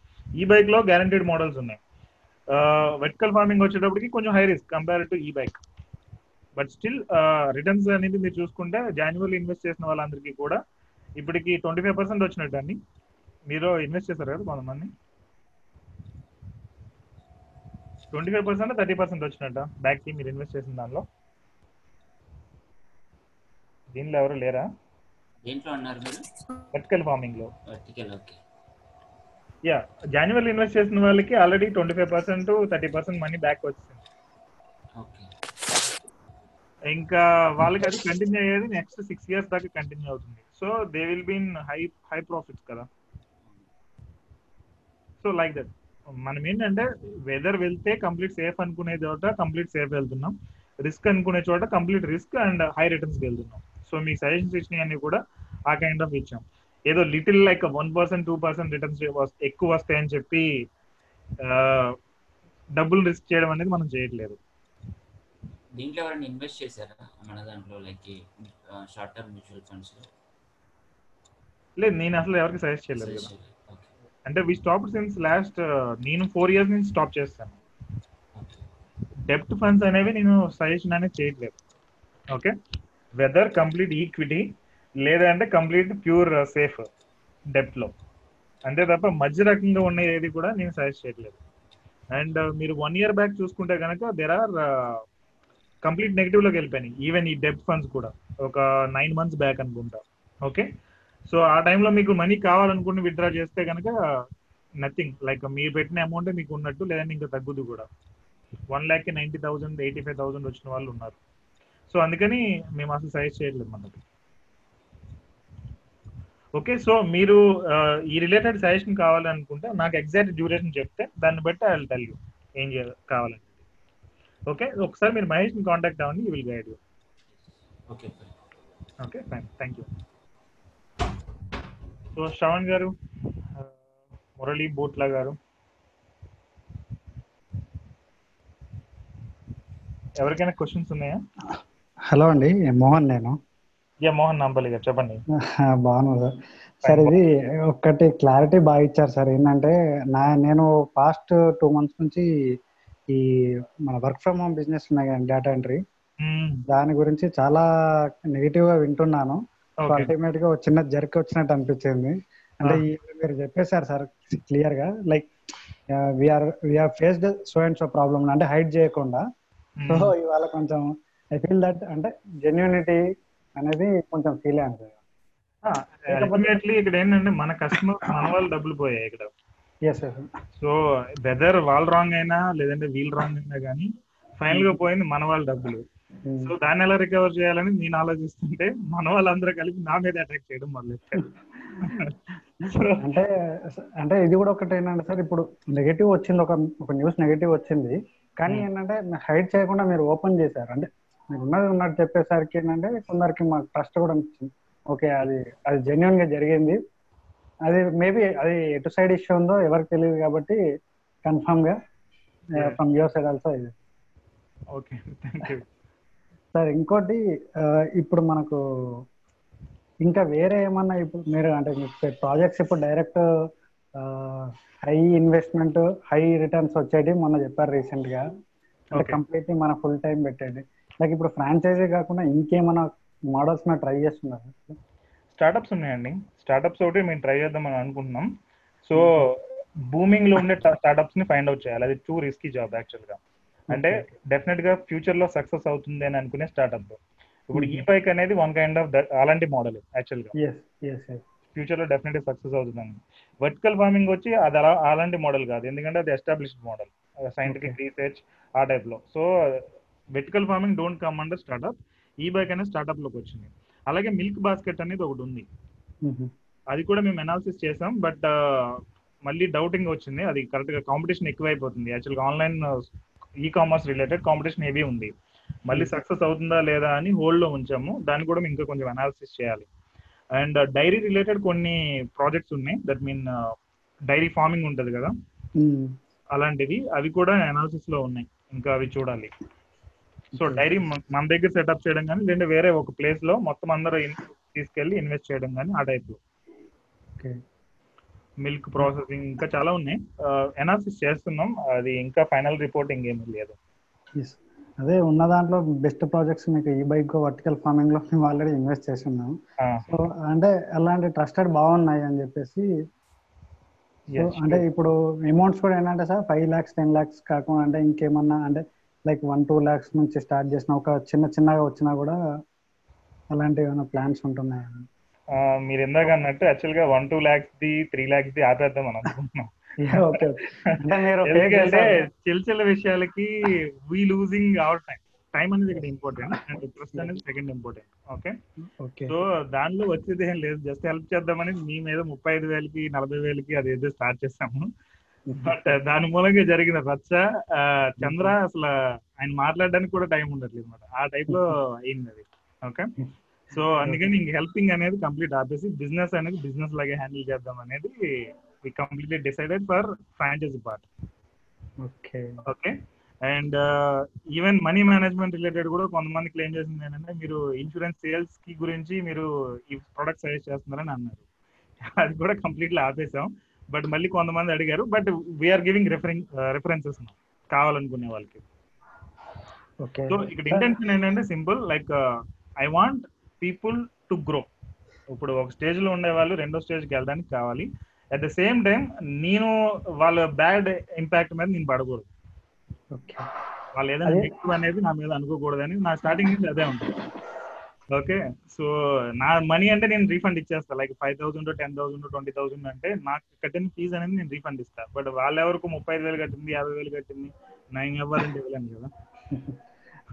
ఈ బైక్లో గ్యారంటీడ్ మోడల్స్ ఉన్నాయి. Uh, వెట్కల్ ఫార్మింగ్ వచ్చేటప్పటికి కొంచెం హై రిస్క్ కంపేర్ టు ఈ బైక్ బట్ స్టిల్ రిటర్న్స్ అనేది మీరు చూసుకుంటే జాన్యువల్ ఇన్వెస్ట్ చేసిన వాళ్ళందరికీ కూడా ఇప్పటికి ట్వంటీ ఫైవ్ పర్సెంట్ వచ్చినట్టు అండి. మీరు ఇన్వెస్ట్ చేశారు కదా కొంతమంది. Twenty five percent thirty percent వచ్చినట్ట బ్యాక్కి మీరు ఇన్వెస్ట్ చేసిన దానిలో. దీనిలో ఎవరు లేరా? దేంట్లో అన్నారు మీరు? Vertical ఫార్మింగ్లో. Vertical okay yeah January invest చేసిన వాళ్ళకి already twenty five percent thirty percent money back వచ్చింది ఓకే ఇంకా వాళ్ళకి అది కంటిన్యూ అయ్యేది నెక్స్ట్ సిక్స్ ఇయర్స్ దాకా కంటిన్యూ అవుతుంది. So they will be in high high profits కదా. సో లైక్ దట్ మనం ఏంటంటే వెదర్ వెళ్తే కంప్లీట్ సేఫ్ అనుకునే చోట కంప్లీట్ సేఫ్ వెళ్తున్నాం. రిస్క్ అనుకునే చోట complete risk and high returns వెళ్తున్నాం. సో మీ సజెషన్స్ ఇచ్చినవన్నీ కూడా ఆ కైండ్ ఆఫ్ ఇచ్చాం. ఏదో little like one percent two percent returns ఎక్కువ వస్తాయని చెప్పి డబ్బులు రిస్క్ చేయడం అనేది మనం చేయట్లేదు. దీంట్లో ఎవరైనా ఇన్వెస్ట్ చేశారా? మన దాంట్లో like short term mutual funds లేదు నేను అసలు ఎవరికి సజెస్ట్ చేయలేదు కదా. అంటే వి స్టాప్ సిన్స్ లాస్ట్ నేను ఫోర్ ఇయర్స్ నుంచి స్టాప్ చేస్తాను. డెప్ట్ ఫండ్స్ అనేవి నేను సజెషన్ అనేది చేయట్లేదు. ఓకే వెదర్ కంప్లీట్ ఈక్విటీ లేదంటే కంప్లీట్ ప్యూర్ సేఫ్ డెప్ట్లో. అంతే తప్ప మధ్య రకంగా ఉన్న ఏది కూడా నేను సజెస్ట్ చేయట్లేదు. అండ్ మీరు వన్ ఇయర్ బ్యాక్ చూసుకుంటే కనుక దెర్ ఆర్ కంప్లీట్ నెగిటివ్లోకి వెళ్ళిపోయినాయి. ఈవెన్ ఈ డెప్ట్ ఫండ్స్ కూడా. ఒక నైన్ మంత్స్ బ్యాక్ అనుకుంటా. ఓకే సో ఆ టైంలో మీకు మనీ కావాలనుకుని విత్డ్రా చేస్తే కనుక నథింగ్ లైక్ మీరు పెట్టిన అమౌంట్ మీకు ఉన్నట్టు లేదంటే ఇంకా తగ్గుదు కూడా. One lakh ninety thousand eighty five thousand వచ్చిన వాళ్ళు ఉన్నారు. సో అందుకని మేము అసలు సజెస్ట్ చేయట్లేదు మనకి. ఓకే సో మీరు ఈ రిలేటెడ్ సజెషన్ కావాలనుకుంటే నాకు ఎగ్జాక్ట్ డ్యూరేషన్ చెప్తే దాన్ని బట్టి ఐ టెల్ యూ ఏం చేయాలి కావాలంటే ఓకే? ఒకసారి మీరు మహేష్ని కాంటాక్ట్ అవ్వండి you will guide you okay okay fine thank you so Shravan గారు మురళి బోట్లా గారు ఎవరికైనా క్వశ్చన్స్ ఉన్నాయా? హలో అండి మోహన్ నేను. యా మోహన్ నాంపల్లి గారు చెప్పండి. బాగున్నాను సార్. సార్ ఇది ఒక్కటి క్లారిటీ బాగా ఇచ్చారు సార్. ఏంటంటే నా నేను పాస్ట్ టూ మంత్స్ నుంచి ఈ మన వర్క్ ఫ్రమ్ హోమ్ బిజినెస్ ఉన్నాయి కదా డేటా ఎంట్రీ. దాని గురించి చాలా నెగిటివ్గా వింటున్నాను అల్టిమేట్గా ఒక చిన్న జర్క్ వచ్చినట్టు అనిపించింది. అంటే మీరు చెప్పేశారు సార్ క్లియర్గా like we are we are faced so and so problem అంటే హైడ్ చేయకుండా. సో ఇవాళ కొంచెం ఐ ఫీల్ దట్ అంటే జెన్యూనిటీ అనేది కొంచెం ఫీల్ అల్టిమేట్లీ ఇక్కడ ఏంటంటే మన కస్టమర్ మన వాళ్ళు డబ్బులు పోయాయి ఇక్కడ. సో వెదర్ వాళ్ళు రాంగ్ అయినా లేదంటే వీల్ రాంగ్ అయినా కానీ ఫైనల్గా పోయింది మన వాళ్ళ డబ్బులు. సో దాన్ని ఎలా రికవర్ చేయాలని నేను ఆలోచిస్తుంటే మన వాళ్ళందరూ కలిపి నా మీద అటాక్ చేయడం మొదలెట్టారు అంటే అంటే ఇది కూడా ఒకటి ఏంటంటే సార్ ఇప్పుడు నెగటివ్ వచ్చింది ఒక ఒక న్యూస్ నెగటివ్ వచ్చింది. కానీ ఏంటంటే హైడ్ చేయకుండా మీరు ఓపెన్ చేశారు. అంటే మీరు ఉన్నది ఉన్నట్టు చెప్పేసరికి ఏంటంటే కొందరికి మాకు ట్రస్ట్ కూడా అనిపించింది. ఓకే అది అది జెన్యున్గా జరిగింది. అది మేబీ అది ఎటు సైడ్ ఇష్యూ ఉందో ఎవరికి తెలియదు కాబట్టి కన్ఫర్మ్గా ఫ్రమ్ యువర్ సైడ్ ఆల్సో ఇది. ఓకే థ్యాంక్ యూ సార్ ఇంకోటి ఇప్పుడు మనకు ఇంకా వేరే ఏమన్నా ఇప్పుడు మీరు అంటే ప్రాజెక్ట్స్ ఇప్పుడు direct high investment high returns వచ్చేటి మొన్న చెప్పారు రీసెంట్గా అంటే కంప్లీట్లీ మన ఫుల్ టైం పెట్టేది లైక్ ఇప్పుడు ఫ్రాంచైజీ కాకుండా ఇంకేమైనా మోడల్స్ ట్రై చేస్తున్నారు? స్టార్టప్స్ ఉన్నాయండి. స్టార్టప్స్ ఒకటి మేము ట్రై చేద్దామని అనుకుంటున్నాం. సో బూమింగ్లో ఉండే స్టార్టప్స్ని ఫైండ్ అవుట్ చేయాలి. అది టూ రిస్కీ జాబ్ యాక్చువల్గా అంటే డెఫినెట్గా ఫ్యూచర్లో సక్సెస్ అవుతుంది అని అనుకునే స్టార్ట్అప్ ఇప్పుడు ఈ బైక్ అనేది వన్ కైండ్ ఆఫ్ అలాంటి మోడల్ యాక్చువల్గా ఫ్యూచర్లో డెఫినెట్ సక్సెస్ అవుతుందని. వర్టికల్ ఫార్మింగ్ వచ్చి అది అలా అలాంటి మోడల్ కాదు. ఎందుకంటే అది ఎస్టాబ్లిష్డ్ మోడల్ సైంటిఫిక్ రీసెర్చ్ ఆ టైప్లో so vertical farming don't come under startup ఈ బైక్ అనేది స్టార్ట్అప్లోకి వచ్చింది. అలాగే మిల్క్ బాస్కెట్ అనేది ఒకటి ఉంది. అది కూడా మేము అనాలిసిస్ చేసాం బట్ మళ్ళీ డౌటింగ్ వచ్చింది. అది కరెక్ట్గా కాంపిటీషన్ ఎక్కువైపోతుంది. యాక్చువల్గా online e commerce related competition heavy ఉంది. మళ్ళీ సక్సెస్ అవుతుందా లేదా అని హోల్డ్లో ఉంచాము. దాన్ని కూడా ఇంకా కొంచెం అనాలిసిస్ చేయాలి. అండ్ డైరీ రిలేటెడ్ కొన్ని ప్రాజెక్ట్స్ ఉన్నాయి. దట్ మీన్ డైరీ ఫార్మింగ్ ఉంటుంది కదా? అలాంటివి అవి కూడా అనాలిసిస్లో ఉన్నాయి. ఇంకా అవి చూడాలి. సో డైరీ మన దగ్గర సెటప్ చేయడం కానీ లేదంటే వేరే ఒక ప్లేస్లో మొత్తం అందరూ తీసుకెళ్ళి ఇన్వెస్ట్ చేయడం కానీ ఆ టైప్లో. మిల్క్ ప్రాసెసింగ్ ఇంకా చాలా ఉన్నాయి. అనాలిసిస్ చేస్తున్నాం. అది ఇంకా ఫైనల్ రిపోర్ట్ ఇంకేమీ లేదు. అదే ఉన్న దాంట్లో బెస్ట్ ప్రాజెక్ట్స్ మీకు ఈ బైక్ వర్టికల్ ఫార్మింగ్లో మేము ఆల్రెడీ ఇన్వెస్ట్ చేసి ఉన్నాం. సో అంటే అలాంటి ట్రస్టెడ్ బాగున్నాయి అని చెప్పేసి అంటే ఇప్పుడు అమౌంట్స్ కూడా ఏంటంటే sir five lakhs ten lakhs కాకుండా అంటే ఇంకేమన్నా అంటే లైక్ వన్ టూ లాక్స్ నుంచి స్టార్ట్ చేసిన ఒక చిన్న చిన్నగా వచ్చినా కూడా అలాంటి ఏమైనా ప్లాన్స్ ఉంటున్నాయా? మీరు ఇందాక అన్నట్టు యాక్చువల్గా వన్ టూ లాక్స్ ది త్రీ లాక్స్ ది ఆపేద్దాం అని అనుకుంటున్నాం. ఎందుకంటే చిన్న చిన్న విషయాలకి we losing our time time అనేది ఇక్కడ ఇంపార్టెంట్ అండ్ ట్రస్ట్ అనేది second important okay okay so దానిలో వచ్చేది ఏం లేదు. జస్ట్ హెల్ప్ చేద్దామని మీ మీద ముప్పై ఐదు వేలకి నలభై వేలకి అది ఏదో స్టార్ట్ చేసాము బట్ దాని మూలంగా జరిగిన రచ్చ చంద్ర అసలు ఆయన మాట్లాడడానికి కూడా టైం ఉండట్లేదు అనమాట ఆ టైప్లో అయింది అది. ఓకే. సో అందుకని ఇంక హెల్పింగ్ అనేది కంప్లీట్ ఆపేసి బిజినెస్ అనేది బిజినెస్ లాగే హ్యాండిల్ చేద్దాం అనేది we completely decided for franchisee part okay okay and even money management related కూడా కొంతమంది క్లెయిమ్ చేసింది ఏంటంటే మీరు ఇన్సూరెన్స్ సేల్స్కి గురించి మీరు ఈ ప్రొడక్ట్ సజెస్ట్ చేస్తున్నారని అన్నారు. అది కూడా కంప్లీట్లీ ఆపేసాం. బట్ మళ్ళీ కొంతమంది అడిగారు but we are giving reference references కావాలనుకునే వాళ్ళకి. ఓకే సో ఇక్కడ ఇంటెన్షన్ ఏంటంటే simple like I want people to grow ఇప్పుడు ఒక స్టేజ్లో ఉండే వాళ్ళు రెండో స్టేజ్కి వెళ్ళడానికి కావాలి. అట్ ద సేమ్ టైం నేను వాళ్ళ బ్యాడ్ ఇంపాక్ట్ మీద నేను పడకూడదు. ఓకే. వాళ్ళు ఏదైనా నెగిటివ్ అనేది నా మీద అనుకోకూడదని నా స్టార్టింగ్ నుంచి అదే ఉంటుంది. ఓకే? సో నా మనీ అంటే నేను రీఫండ్ ఇచ్చేస్తా. Like five thousand ten thousand twenty thousand అంటే నాకు కట్టిన ఫీజు అనేది నేను రీఫండ్ ఇస్తా. బట్ వాళ్ళు ఎవరికి ముప్పై ఐదు వేలు కట్టింది యాభై వేలు కట్టింది నేను ఇవ్వాలంటే ఇవ్వలేను కదా.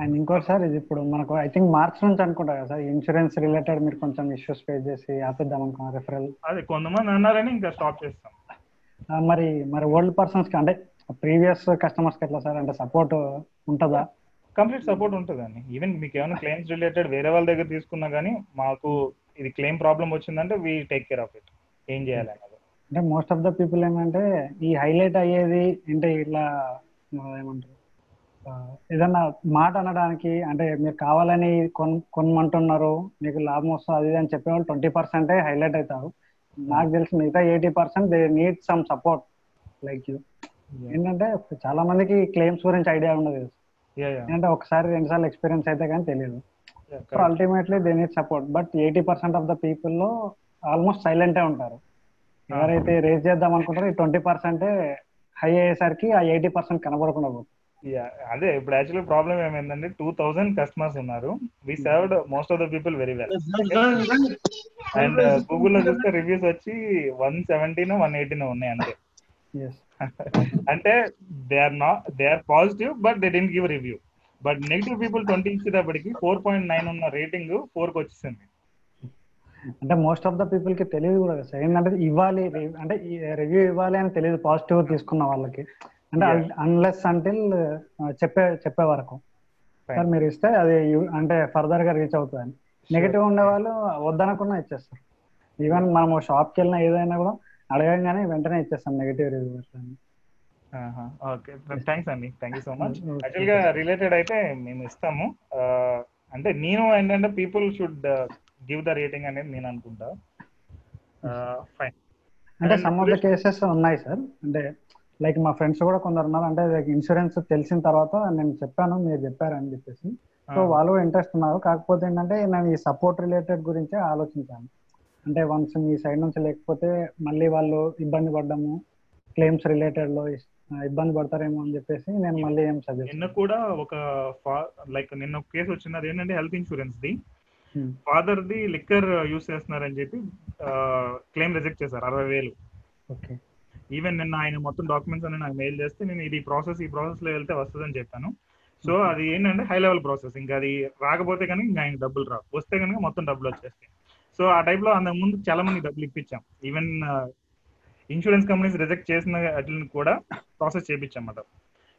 అండ్ ఇంకోటి సార్ ఇది ఇప్పుడు మనకు ఐ థింక్ మార్చ్ నుంచి అనుకుంటా కదా సార్ ఇన్సూరెన్స్ రిలేటెడ్ మీరు కొంచెం ఇష్యూస్ ఫేస్ చేసి ఆపేద్దాం అనుకున్నా రెఫరల్ అదే కొంతమంది అన్నారని ఇంకా స్టాప్ చేస్తాం. మరి మరి ఓల్డ్ పర్సన్స్కి అంటే ప్రీవియస్ కస్టమర్స్కి ఎట్లా సార్? అంటే సపోర్ట్ ఉంటుందా? కంప్లీట్ సపోర్ట్ ఉంటుందండి. ఈవెన్ మీకు ఏమైనా క్లెయిమ్స్ రిలేటెడ్ వేరే వాళ్ళ దగ్గర తీసుకున్నా కానీ మాకు ఇది క్లెయిమ్ ప్రాబ్లం వచ్చిందంటే we take care of it ఏం చేయాలి అన్నది. అంటే మోస్ట్ ఆఫ్ ద పీపుల్ ఏంటంటే ఈ హైలైట్ అయ్యేది అంటే ఇట్లా ఏమంటారు? ఏదన్నా మాట అనడానికి అంటే మీరు కావాలని కొన్ కొనమంటున్నారు మీకు లాభం వస్తుంది అది అని చెప్పేవాళ్ళు ట్వంటీ పర్సెంటే హైలైట్ అవుతారు. నాకు తెలిసి మిగతా eighty percent they need some support like you. ఏంటంటే చాలా మందికి క్లెయిమ్స్ గురించి ఐడియా ఉండదు. ఏంటంటే ఒకసారి రెండు సార్లు ఎక్స్పీరియన్స్ అయితే కానీ తెలియదు. Ultimately they need support but eighty percent of the పీపుల్లో almost సైలెంటే ఉంటారు. ఎవరైతే రేజ్ చేద్దాం అనుకుంటారో ఈ ట్వంటీ పర్సెంటే హై అయ్యేసరికి ఆ ఎయిటీ పర్సెంట్ కనబడకుండా పోతుంది అదే ఇప్పుడు యాక్చువల్లీ ప్రాబ్లం ఏమైందంటే టూ థౌసండ్ కస్టమర్స్ ఉన్నారు. We served most of the people very well and గూగుల్లో చూస్తే రివ్యూస్ వచ్చి వన్ సెవెంటీన్ వన్ ఎయిటీన్ ఉన్నాయి అంతే. ఎస్ అంటే they are not they are positive but they don't give review but negative people twenty ఇచ్చేటప్పటికి four point nine ఉన్న rating ఫోర్కి వచ్చేసింది. అంటే మోస్ట్ ఆఫ్ ద పీపుల్కి తెలియదు కూడా సార్ ఏంటంటే ఇవ్వాలి అంటే రివ్యూ ఇవ్వాలి అని తెలియదు పాజిటివ్ తీసుకున్న వాళ్ళకి. అంటే. అన్లెస్ అంటిల్ చెప్పే చెప్పే వరకు. సార్ మీరు ఇస్తే అది అంటే ఫర్దర్గా రీచ్ అవుతుంది నెగిటివ్ ఉండే వాళ్ళు వద్దనకుండా ఇచ్చేస్తారు. ఈవెన్ మనం షాప్కి వెళ్ళినా ఏదైనా కూడా అడగంగానే వెంటనే ఇచ్చేస్తాం నెగిటివ్ రివ్యూస్ ఓకే. థ్యాంక్స్ అండి. Thank you so much. యాక్చువల్గా రిలేటెడ్ అయితే మేము ఇస్తాము. Uh, అంటే నేను ఏంటంటే people should give the rating అనేది నేను అనుకుంటా. ఫైన్ అంటే సమ్ ఆఫ్ ద కేసెస్ ఉన్నాయి సార్ అంటే లైక్ మా ఫ్రెండ్స్ కూడా కొందరు ఉన్నారు. అంటే లైక్ ఇన్సూరెన్స్ తెలిసిన తర్వాత నేను చెప్పాను మీరు చెప్పారని చెప్పేసి. సో వాళ్ళు ఇంట్రెస్ట్ ఉన్నారు. కాకపోతే ఏంటంటే నేను ఈ సపోర్ట్ రిలేటెడ్ గురించే ఆలోచించాను. అంటే వన్స్ మీ సైడ్ నుంచి లేకపోతే మళ్ళీ వాళ్ళు ఇబ్బంది పడ్డము క్లెయిమ్స్ రిలేటెడ్లో ఇబ్బంది పడతారేమో అని చెప్పేసి నేను మళ్ళీ ఏం సజెస్ట్ నిన్న కూడా ఒక లైక్ నిన్న ఒక కేసు వచ్చింది. అది ఏంటంటే హెల్త్ ఇన్సూరెన్స్ ది ఫాదర్ ది లిక్కర్ యూస్ చేస్తున్నారని చెప్పి క్లెయిమ్ రిజెక్ట్ చేశారు. అరవై వేలు. ఓకే ఈవెన్ నిన్న ఆయన మొత్తం డాక్యుమెంట్స్ అన్ని నాకు మెయిల్ చేస్తే నేను ఇది ప్రాసెస్ ఈ ప్రాసెస్లో వెళ్తే వస్తుందని చెప్పాను. సో అది ఏంటంటే హై లెవెల్ ప్రాసెస్ ఇంకా అది రాకపోతే కనుక ఇంకా ఆయన డబ్బులు రావు. వస్తే కనుక మొత్తం డబ్బులు వచ్చేస్తాయి. సో ఆ టైప్లో అంతకు ముందు చాలా మంది డబ్బులు ఇప్పించాం. ఈవెన్ ఇన్సూరెన్స్ కంపెనీస్ రిజెక్ట్ చేసిన వాటిని కూడా ప్రాసెస్ చేయించామన్నమాట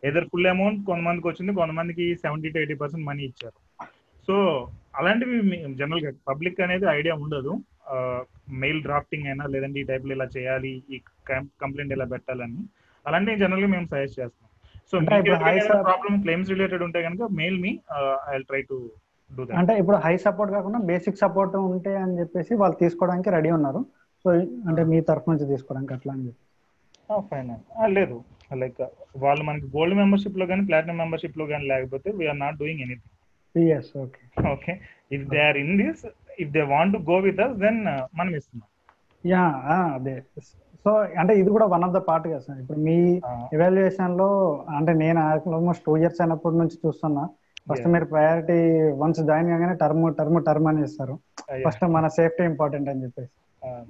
ఎదర్ ఫుల్ అమౌంట్ కొంతమందికి వచ్చింది కొంతమందికి seventy to eighty percent money ఇచ్చారు. సో అలాంటివి జనరల్గా పబ్లిక్ అనేది ఐడియా ఉండదు. మెయిల్ డ్రాఫ్టింగ్ అయినా లేదంటే ఈ టైప్లో ఇలా చేయాలి ఈ కంప్లైంట్ ఇలా పెట్టాలని అలాంటివి జనరల్గా మేము సజెస్ట్ చేస్తాం. సో ప్రాబ్లమ్ క్లెయిమ్స్ రిలేటెడ్ ఉంటే కనుక mail me I try to అంటే ఇప్పుడు హై సపోర్ట్ కాకుండా బేసిక్ సపోర్ట్ ఉంటే అని చెప్పేసి వాళ్ళు తీసుకోవడానికి రెడీ ఉన్నారు. సో అంటే మీ తరఫు నుంచి తీసుకోవడానికి అట్లా అని చెప్పి. ఫైన్ లేదు. లైక్ వాళ్ళు మనకి గోల్డ్ మెంబర్షిప్లో కానీ ప్లాటినం మెంబర్షిప్లో కానీ లేకపోతే we are not doing anything okay okay if they are in this if they want to go with us then మనం ఇస్తున్నాం. యా అదే. సో అంటే ఇది కూడా వన్ ఆఫ్ ద పార్ట్ కదా సార్. ఇప్పుడు మీ ఎవాల్యుయేషన్లో అంటే నేను ఆల్మోస్ట్ టూ ఇయర్స్ అయినప్పటి నుంచి చూస్తున్నా. ఫస్ట్. మీరు ప్రయారిటీ వన్స్ జాయిన్ కాగానే టర్మ్ టర్మ్ టర్మ్ అని ఇస్తారు ఫస్ట్ మన సేఫ్టీ ఇంపార్టెంట్ అని చెప్పేసి.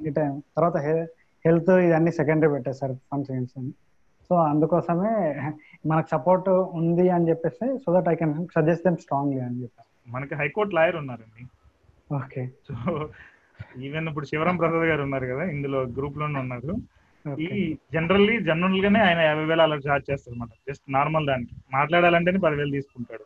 ఈ టైం తర్వాత హెల్త్ ఇవన్నీ సెకండరీ పెట్టేస్తారు ఫంక్షన్స్ అని సో అందుకోసమే మనకు సపోర్ట్ ఉంది అని చెప్పేసి so that I can suggest them strongly అని చెప్పాను మనకి హైకోర్టు లాయర్ ఉన్నారండి. ఓకే. సో ఈవెన్ ఇప్పుడు శివరాం ప్రసాద్ గారు ఉన్నారు కదా ఇందులో గ్రూప్లోనే ఉన్నారు. ఈ జనరల్లీ జనరల్ గానే ఆయన యాభై వేలు అలా చార్జ్ చేస్తారు అనమాట జస్ట్ నార్మల్ దానికి. మాట్లాడాలంటేనే పదివేలు తీసుకుంటాడు.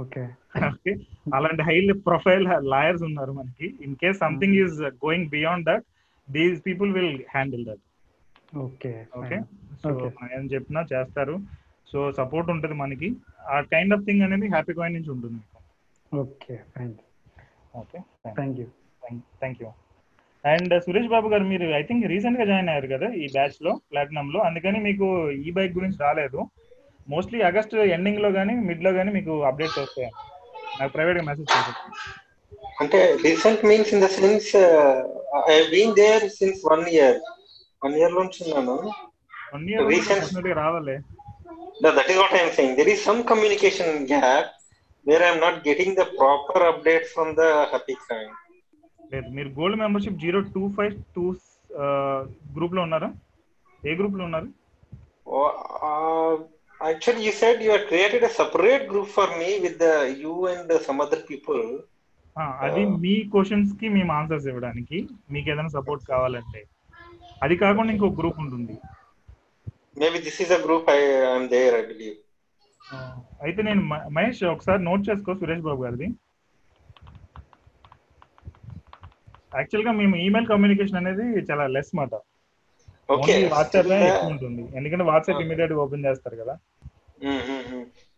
ఓకే. ఓకే. అలాంటి హై ప్రొఫైల్ లాయర్స్ ఉన్నారు మనకి. In case something is going beyond that these people will handle that okay. Okay. So. ఏం చెప్పినా చేస్తారు. సో సపోర్ట్ ఉంటుంది మనకి. ఆ కైండ్ ఆఫ్ థింగ్ అనేది హ్యాపీ కాయిన్ నుంచి ఉంటుంది మీకు. Okay. Fine okay thank you thank you and Suresh Babu గారు మీరు ఐ థింక్ రీసెంట్గా జాయిన్ అయ్యారు కదా ఈ బ్యాచ్లో ప్లాటినం లో. అందుకని మీకు ఈ బైక్ గురించి రాలేదు. మోస్ట్లీ ఆగస్ట్ ఎండింగ్లో కానీ మిడ్లో కానీ మీకు అప్డేట్స్ వస్తాయి. నాకు ప్రైవేట్గా మెసేజ్ చేశారు అంటే recent means in the sense I been there since one year one year నుంచి ఉన్నాను. వన్ ఇయర్ Recent- రావాలి. That is what I'm saying there is some communication gap where I'm not getting the proper update from the happy client లేదు మీరు gold membership zero two five two గ్రూప్లో ఉన్నారా? ఏ గ్రూప్లో ఉన్నారు actually you said you had created a separate group for me with the you and some other people. ఆ, అది మీ క్వశ్చన్స్కి మేము ఆన్సర్స్ ఇవ్వడానికి మీకు ఏదైనా సపోర్ట్ కావాలంటే. అది కాకుండా ఇంకో గ్రూప్ ఉంటుంది. Maybe this is a group i am there i believe. ఆ, అయితే నేను మహేష్ ఒకసారి నోట్ చేసుకో సురేష్ బాబు గారిది. యాక్చువల్గా మేము ఈమెయిల్ కమ్యూనికేషన్ అనేది చాలా లెస్ మాట. వాట్సాప్ ఎక్కువ ఉంటుంది. ఎందుకంటే వాట్సాప్ ఇమీడియట్ ఓపెన్ చేస్తారు కదా.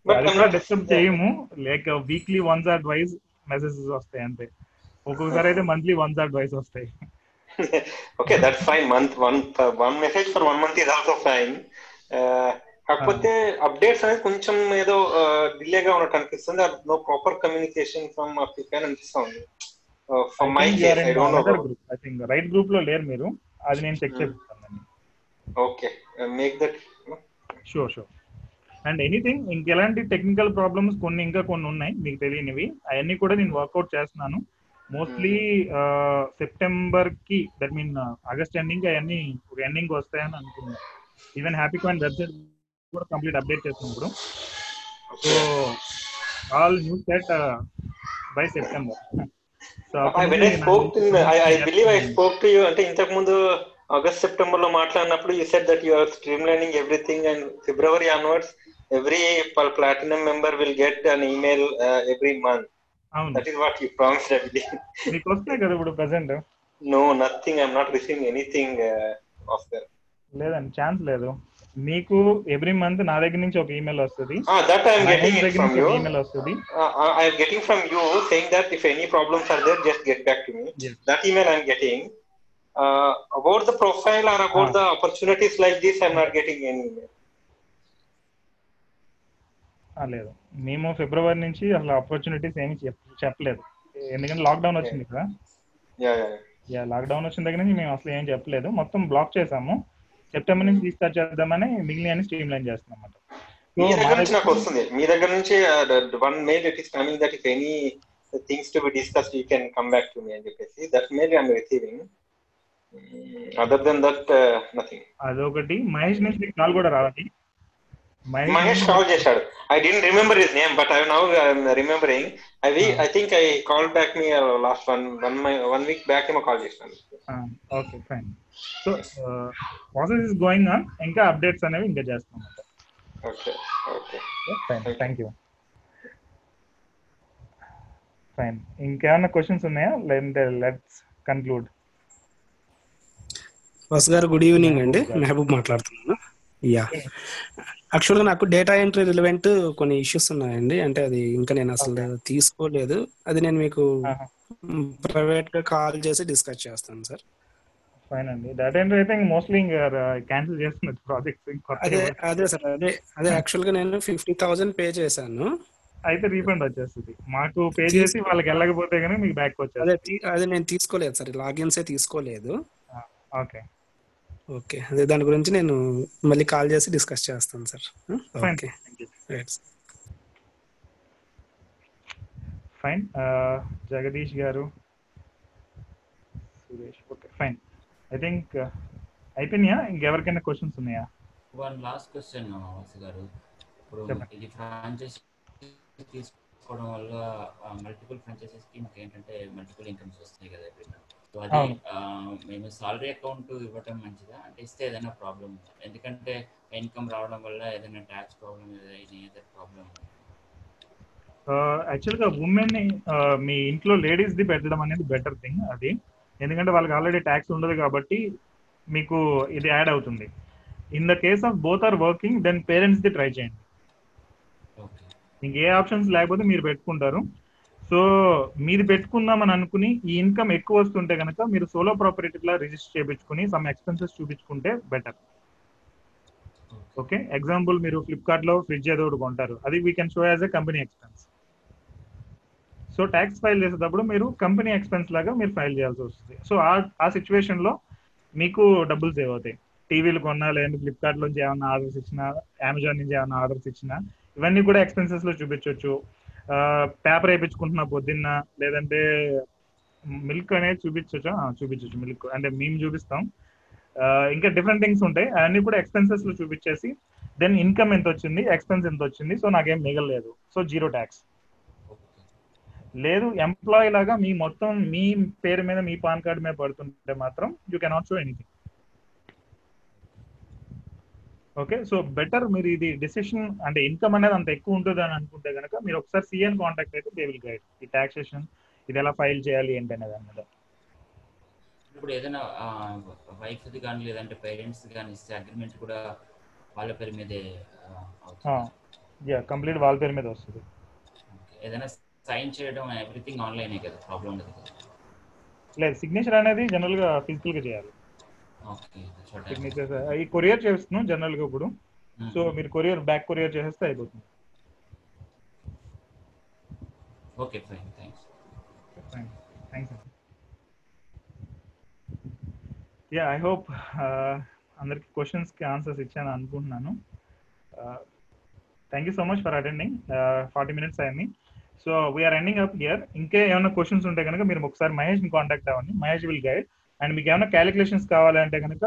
అది కూడా డిస్టర్బ్ చేయము. లేక weekly once or twice messages వస్తాయి అంతే. ఒక్కొక్కసారి అయితే మంత్లీ వన్స్ ఆర్ ట్వైస్ వస్తాయి. Fine. Month one uh, one message for one month is also fine. Uh, కాకపోతే అప్డేట్స్ అనేది కొంచెం ఏదో డిలేగా ఉన్నట్టు అనిపిస్తుంది. No proper communication from African అనిపిస్తుంది. From my I think right గ్రూప్లో లేరు మీరు. అది నేను చెక్ చేస్తాను okay make that sure sure and anything ఇంకెలాంటి technical problems కొన్ని ఇంకా కొన్ని ఉన్నాయి మీకు తెలియనివి. అవన్నీ కూడా నేను వర్కౌట్ చేస్తున్నాను. మోస్ట్లీ సెప్టెంబర్కి దట్ మీన్ ఆగస్ట్ ఎండింగ్ అవన్నీ ఒక ఎండింగ్ వస్తాయని అనుకున్నాను. ఈవెన్ హ్యాపీ కాయిన్ వెబ్సైట్ కూడా కంప్లీట్ అప్డేట్ చేస్తున్నప్పుడు so all new set by September. అంటే ఇంతకు ముందు ఆగస్ట్ సెప్టెంబర్లో మాట్లాడినప్పుడు you said that you are streamlining everything and February onwards every platinum member will get an email every month that is what you promised I believe మీకు వస్తాయి కదా ఇప్పుడు present no nothing I'm not receiving anything of there లేదండి chance లేదు. మీకు every month నా దగ్గర నుంచి ఒక ఈమెయిల్ వస్తుంది that I'm getting it from you email వస్తుంది I'm getting from you saying that if any problems are there just get back to me Yes. that email I'm getting. Uh, about the profile or about Ah. the opportunities like this, I'm not getting any email. ఆ, లేదు మేము ఫిబ్రవరి నుంచి అసలు opportunities ఏమి చెప్- చెప్పలేదు ఎందుకంటే lockdown వచ్చింది కదా. యా లాక్డౌన్ వచ్చిన దగ్గర నుంచి మేము అసలు ఏం చెప్పలేదు మొత్తం బ్లాక్ చేసాము సెప్టెంబర్ నుంచి రీస్టార్ట్ చేద్దామని మిగిలిన స్ట్రీమ్ లైన్ చేస్తున్నాం అన్నమాట మీ దగ్గర నుంచి నాకు వస్తుంది. మీ దగ్గర నుంచి one mail it is coming that if any things to be discussed you can come back to me అని చెప్పేసి that mail I'm receiving other than that nothing అదొకటి. మహేష్ నుంచి కాల్ కూడా రావాలి. మహేష్ కాల్ చేశాడు. I didn't remember his name but I now remembering అవి I think I call back me last one one one week back ఏమో call చేశాను. Okay fine so process is going on ఇంకా updates అనేవి ఇంకా చేస్తాం. Okay okay fine thank you fine ఇంకేమైనా questions ఉన్నాయా? లేదంటే లెట్స్ కన్క్లూడ్ బస్ గారు గుడ్ ఈవినింగ్ అండి. మెహబూబ్ మాట్లాడుతున్నాను. యా యాక్చువల్గా నాకు డేటా ఎంట్రీ రిలవెంట్ కొన్ని ఇష్యూస్ ఉన్నాయండి. అంటే అది ఇంకా నేను అసలు తీసుకోలేదు. అది నేను మీకు ప్రైవేట్గా కాల్ చేసి డిస్కస్ చేస్తాను సార్ ఫైన్ అండి. డేటా ఎంట్రీ అయితే మోస్ట్లీ క్యాన్సిల్ చేస్తున్నట్టు ప్రాజెక్ట్స్ అదే అదే సార్ అదే అదే యాక్చువల్గా నేను ఫిఫ్టీ థౌసండ్ పే చేశాను. అయితే రీఫండ్ వచ్చేస్తుంది. మాకు పే చేసి వాళ్ళకి వెళ్ళకపోతే కానీ మీకు బ్యాక్ తీ- అదే నేను తీసుకోలేదు సార్ లాగిన్స్ తీసుకోలేదు. Okay okay. అదే దాని గురించి నేను మళ్ళీ కాల్ చేసి డిస్కస్ చేస్తాను sir. Fine okay. Right fine Jagadish గారు Suresh okay fine I think అయిపోయినాయా? ఇంకెవరికైనా క్వశ్చన్స్ ఉన్నాయా? వన్ లాస్ట్ క్వశ్చన్ గారు. ఇప్పుడు. ఇది ఫ్రాంచైజీ తీసుకోవడం వల్ల మల్టిపుల్ ఫ్రాంచైజీస్కి మాకు ఏంటంటే మల్టిపుల్ ఇన్కమ్స్ వస్తాయి కదా సో అది మేము సాలరీ అకౌంట్ ఇవ్వటం మంచిదా? అంటే ఇస్తే ఏదైనా ప్రాబ్లం ఎందుకంటే ఇన్కమ్ రావడం వల్ల ఏదైనా ట్యాక్స్ ప్రాబ్లం ఏదైనా ప్రాబ్లం యాక్చువల్గా ఉమెన్ మీ ఇంట్లో లేడీస్ ది పెట్టడం అనేది బెటర్ థింగ్ అది. ఎందుకంటే వాళ్ళకి ఆల్రెడీ ట్యాక్స్ ఉండదు కాబట్టి మీకు ఇది యాడ్ అవుతుంది. In the case of both are working then parents the try చేయండి. ఇంక ఏ ఆప్షన్స్ లేకపోతే మీరు పెట్టుకుంటారు. సో మీది పెట్టుకుందామని అనుకుని ఈ ఇన్కమ్ ఎక్కువ వస్తుంటే కనుక మీరు సోలో ప్రాపర్టీలా రిజిస్టర్ చేయించుకుని సమ్ ఎక్స్పెన్సెస్ చూపించుకుంటే బెటర్. ఓకే. ఎగ్జాంపుల్ మీరు ఫ్లిప్కార్ట్లో ఫ్రిడ్జ్ ఏదో ఒకటి కొంటారు. అది we can show as a company expense so tax file చేసేటప్పుడు మీరు కంపెనీ ఎక్స్పెన్స్ లాగా మీరు ఫైల్ చేయాల్సి వస్తుంది. సో ఆ ఆ సిచ్యువేషన్లో మీకు డబ్బులు సేవ్ అవుతాయి. టీవీలు కొన్నా లేదంటే ఫ్లిప్కార్ట్ నుంచి ఏమైనా ఆర్డర్స్ ఇచ్చినా అమెజాన్ నుంచి ఏమైనా ఆర్డర్స్ ఇచ్చినా ఇవన్నీ కూడా ఎక్స్పెన్సెస్లో చూపించవచ్చు పేపర్ వేయించుకుంటున్నా పొద్దున్న లేదంటే మిల్క్ అనేది చూపించవచ్చు చూపించవచ్చు మిల్క్. అంటే మేము చూపిస్తాం. ఇంకా డిఫరెంట్ థింగ్స్ ఉంటాయి. అవన్నీ కూడా ఎక్స్పెన్సెస్లో చూపించేసి దెన్ ఇన్కమ్ ఎంత వచ్చింది ఎక్స్పెన్స్ ఎంత వచ్చింది సో నాకేం మిగలలేదు. సో జీరో ట్యాక్స్ లేదు ఎంప్లాయీ లాగా మీ మొత్తం మీ పేరు మీద మీ పాన్ కార్డ్ మీద పడుతుంటే మాత్రం you cannot show anything okay so better మీరు ఇది డెసిషన్ అంటే ఇన్కమ్ అనేది అంత ఎక్కువ ఉంటుంది అని అనుకుంటే కనుక మీరు ఒకసారి సిఎన్ కాంటాక్ట్ అయితే దే విల్ గైడ్. ఈ టాక్సేషన్ ఇది ఎలా ఫైల్ చేయాలి ఏంటి అనేది దాని మీద. ఇప్పుడు ఏదైనా వైఫ్ది కానీ లేదంటే పేరెంట్స్ కానీ ఇస్తే అగ్రిమెంట్ కూడా వాళ్ళ పేరు మీదే యా కంప్లీట్ వాళ్ళ పేరు మీద వస్తుంది. ఏదైనా సైన్ చేయడం ఎవ్రీథింగ్ ఆన్లైనే కదా ప్రాబ్లం లేదు సిగ్నేచర్ అనేది జనరల్గా ఫిజికల్గా చేయాలి. ఓకే చోట సిగ్నేచర్ ఈ కొరియర్ చేస్తున్నాం జనరల్గా ఇప్పుడు సో మీరు కొరియర్ బ్యాక్ కొరియర్ చేసేస్తే అయిపోతుంది. Okay fine thanks thanks yeah I hope అందరికి క్వశ్చన్స్కి ఆన్సర్స్ ఇచ్చాను అనుకుంటున్నాను. Thank you so much for attending forty minutes అయింది so we're ending up here ఇంకే ఏమైనా క్వశ్చన్స్ ఉంటే కనుక మీరు ఒకసారి మహేష్ని కాంటాక్ట్ అవ్వండి. మహేష్ విల్ గైడ్ అండ్ మీకు ఏమైనా క్యాలిక్యులేషన్స్ కావాలంటే కనుక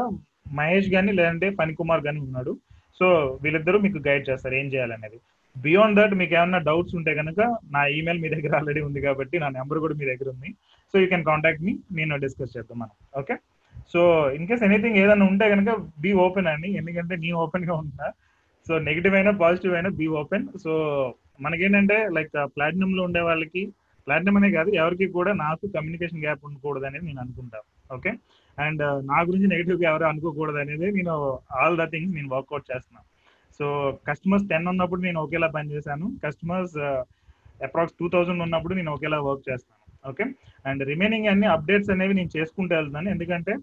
మహేష్ గాని లేదంటే పనికుమార్ గాని ఉన్నాడు. సో వీళ్ళిద్దరూ మీకు గైడ్ చేస్తారు ఏం చేయాలనేది. బియాండ్ దట్ మీకు ఏమైనా డౌట్స్ ఉంటే కనుక నా ఈమెయిల్ మీ దగ్గర ఆల్రెడీ ఉంది కాబట్టి నా నెంబర్ కూడా మీ దగ్గర ఉంది. So you can contact me నేను డిస్కస్ చేద్దాం మనం. Okay so in case anything ఏదైనా ఉంటే కనుక బీ ఓపెన్ అండి. ఎందుకంటే నీ ఓపెన్గా ఉంటా. సో నెగిటివ్ అయినా పాజిటివ్ అయినా బీ ఓపెన్ సో మనకేంటంటే లైక్ ప్లాటినం లో ఉండే వాళ్ళకి ప్లాటినం అనే కాదు ఎవరికి కూడా నాకు కమ్యూనికేషన్ గ్యాప్ ఉండకూడదు అనేది నేను అనుకుంటాను ఓకే? అండ్ నా గురించి నెగిటివ్గా ఎవరు అనుకోకూడదు అనేది నేను ఆల్ ద థింగ్స్ నేను వర్కౌట్ చేస్తున్నాను సో కస్టమర్స్ టెన్ ఉన్నప్పుడు నేను ఒకేలా పని చేశాను. కస్టమర్స్ అప్రాక్స్ టూ థౌజండ్ ఉన్నప్పుడు నేను ఒకేలా వర్క్ చేస్తాను. ఓకే? అండ్ రిమైనింగ్ అన్ని అప్డేట్స్ అనేవి నేను చేసుకుంటూ వెళ్తున్నాను. ఎందుకంటే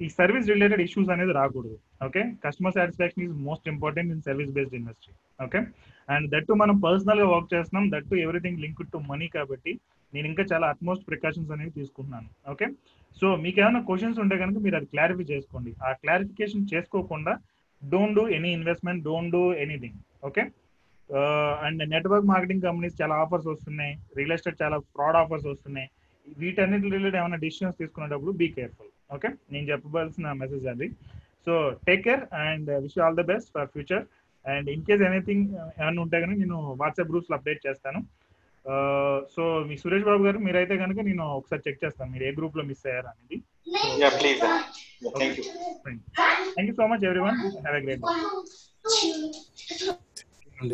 ఈ సర్వీస్ రిలేటెడ్ ఇష్యూస్ అనేది రాకూడదు. Okay? Customer satisfaction is most important in service based industry. Okay? And that మనం పర్సనల్గా వర్క్ చేస్తున్నాం. That everything link to money కాబట్టి నేను ఇంకా చాలా అట్మోస్ట్ ప్రికాషన్స్ అనేవి తీసుకుంటున్నాను. ఓకే సో మీకు ఏమైనా క్వశ్చన్స్ ఉంటే కనుక మీరు అది క్లారిఫై చేసుకోండి. ఆ క్లారిఫికేషన్ చేసుకోకుండా don't do any investment don't do anything okay and network marketing companies చాలా ఆఫర్స్ వస్తున్నాయి. రియల్ ఎస్టేట్ చాలా ఫ్రాడ్ ఆఫర్స్ వస్తున్నాయి. వీటన్నిటి రిలేటెడ్ ఏమైనా డిసిషన్స్ తీసుకునేటప్పుడు బీ కేర్ఫుల్ ఓకే నేను చెప్పవలసిన మెసేజ్ అది. So take care and wish all the best for future and in case anything ఏమైనా ఉంటే కానీ నేను వాట్సాప్ గ్రూప్స్లో అప్డేట్ చేస్తాను. సో మీ సురేష్ బాబు గారు మీరైతే కనుక నేను ఒకసారి చెక్ చేస్తాను మీరు ఏ గ్రూప్లో మిస్ అయ్యారు అనేది. Thank you so much everyone have a great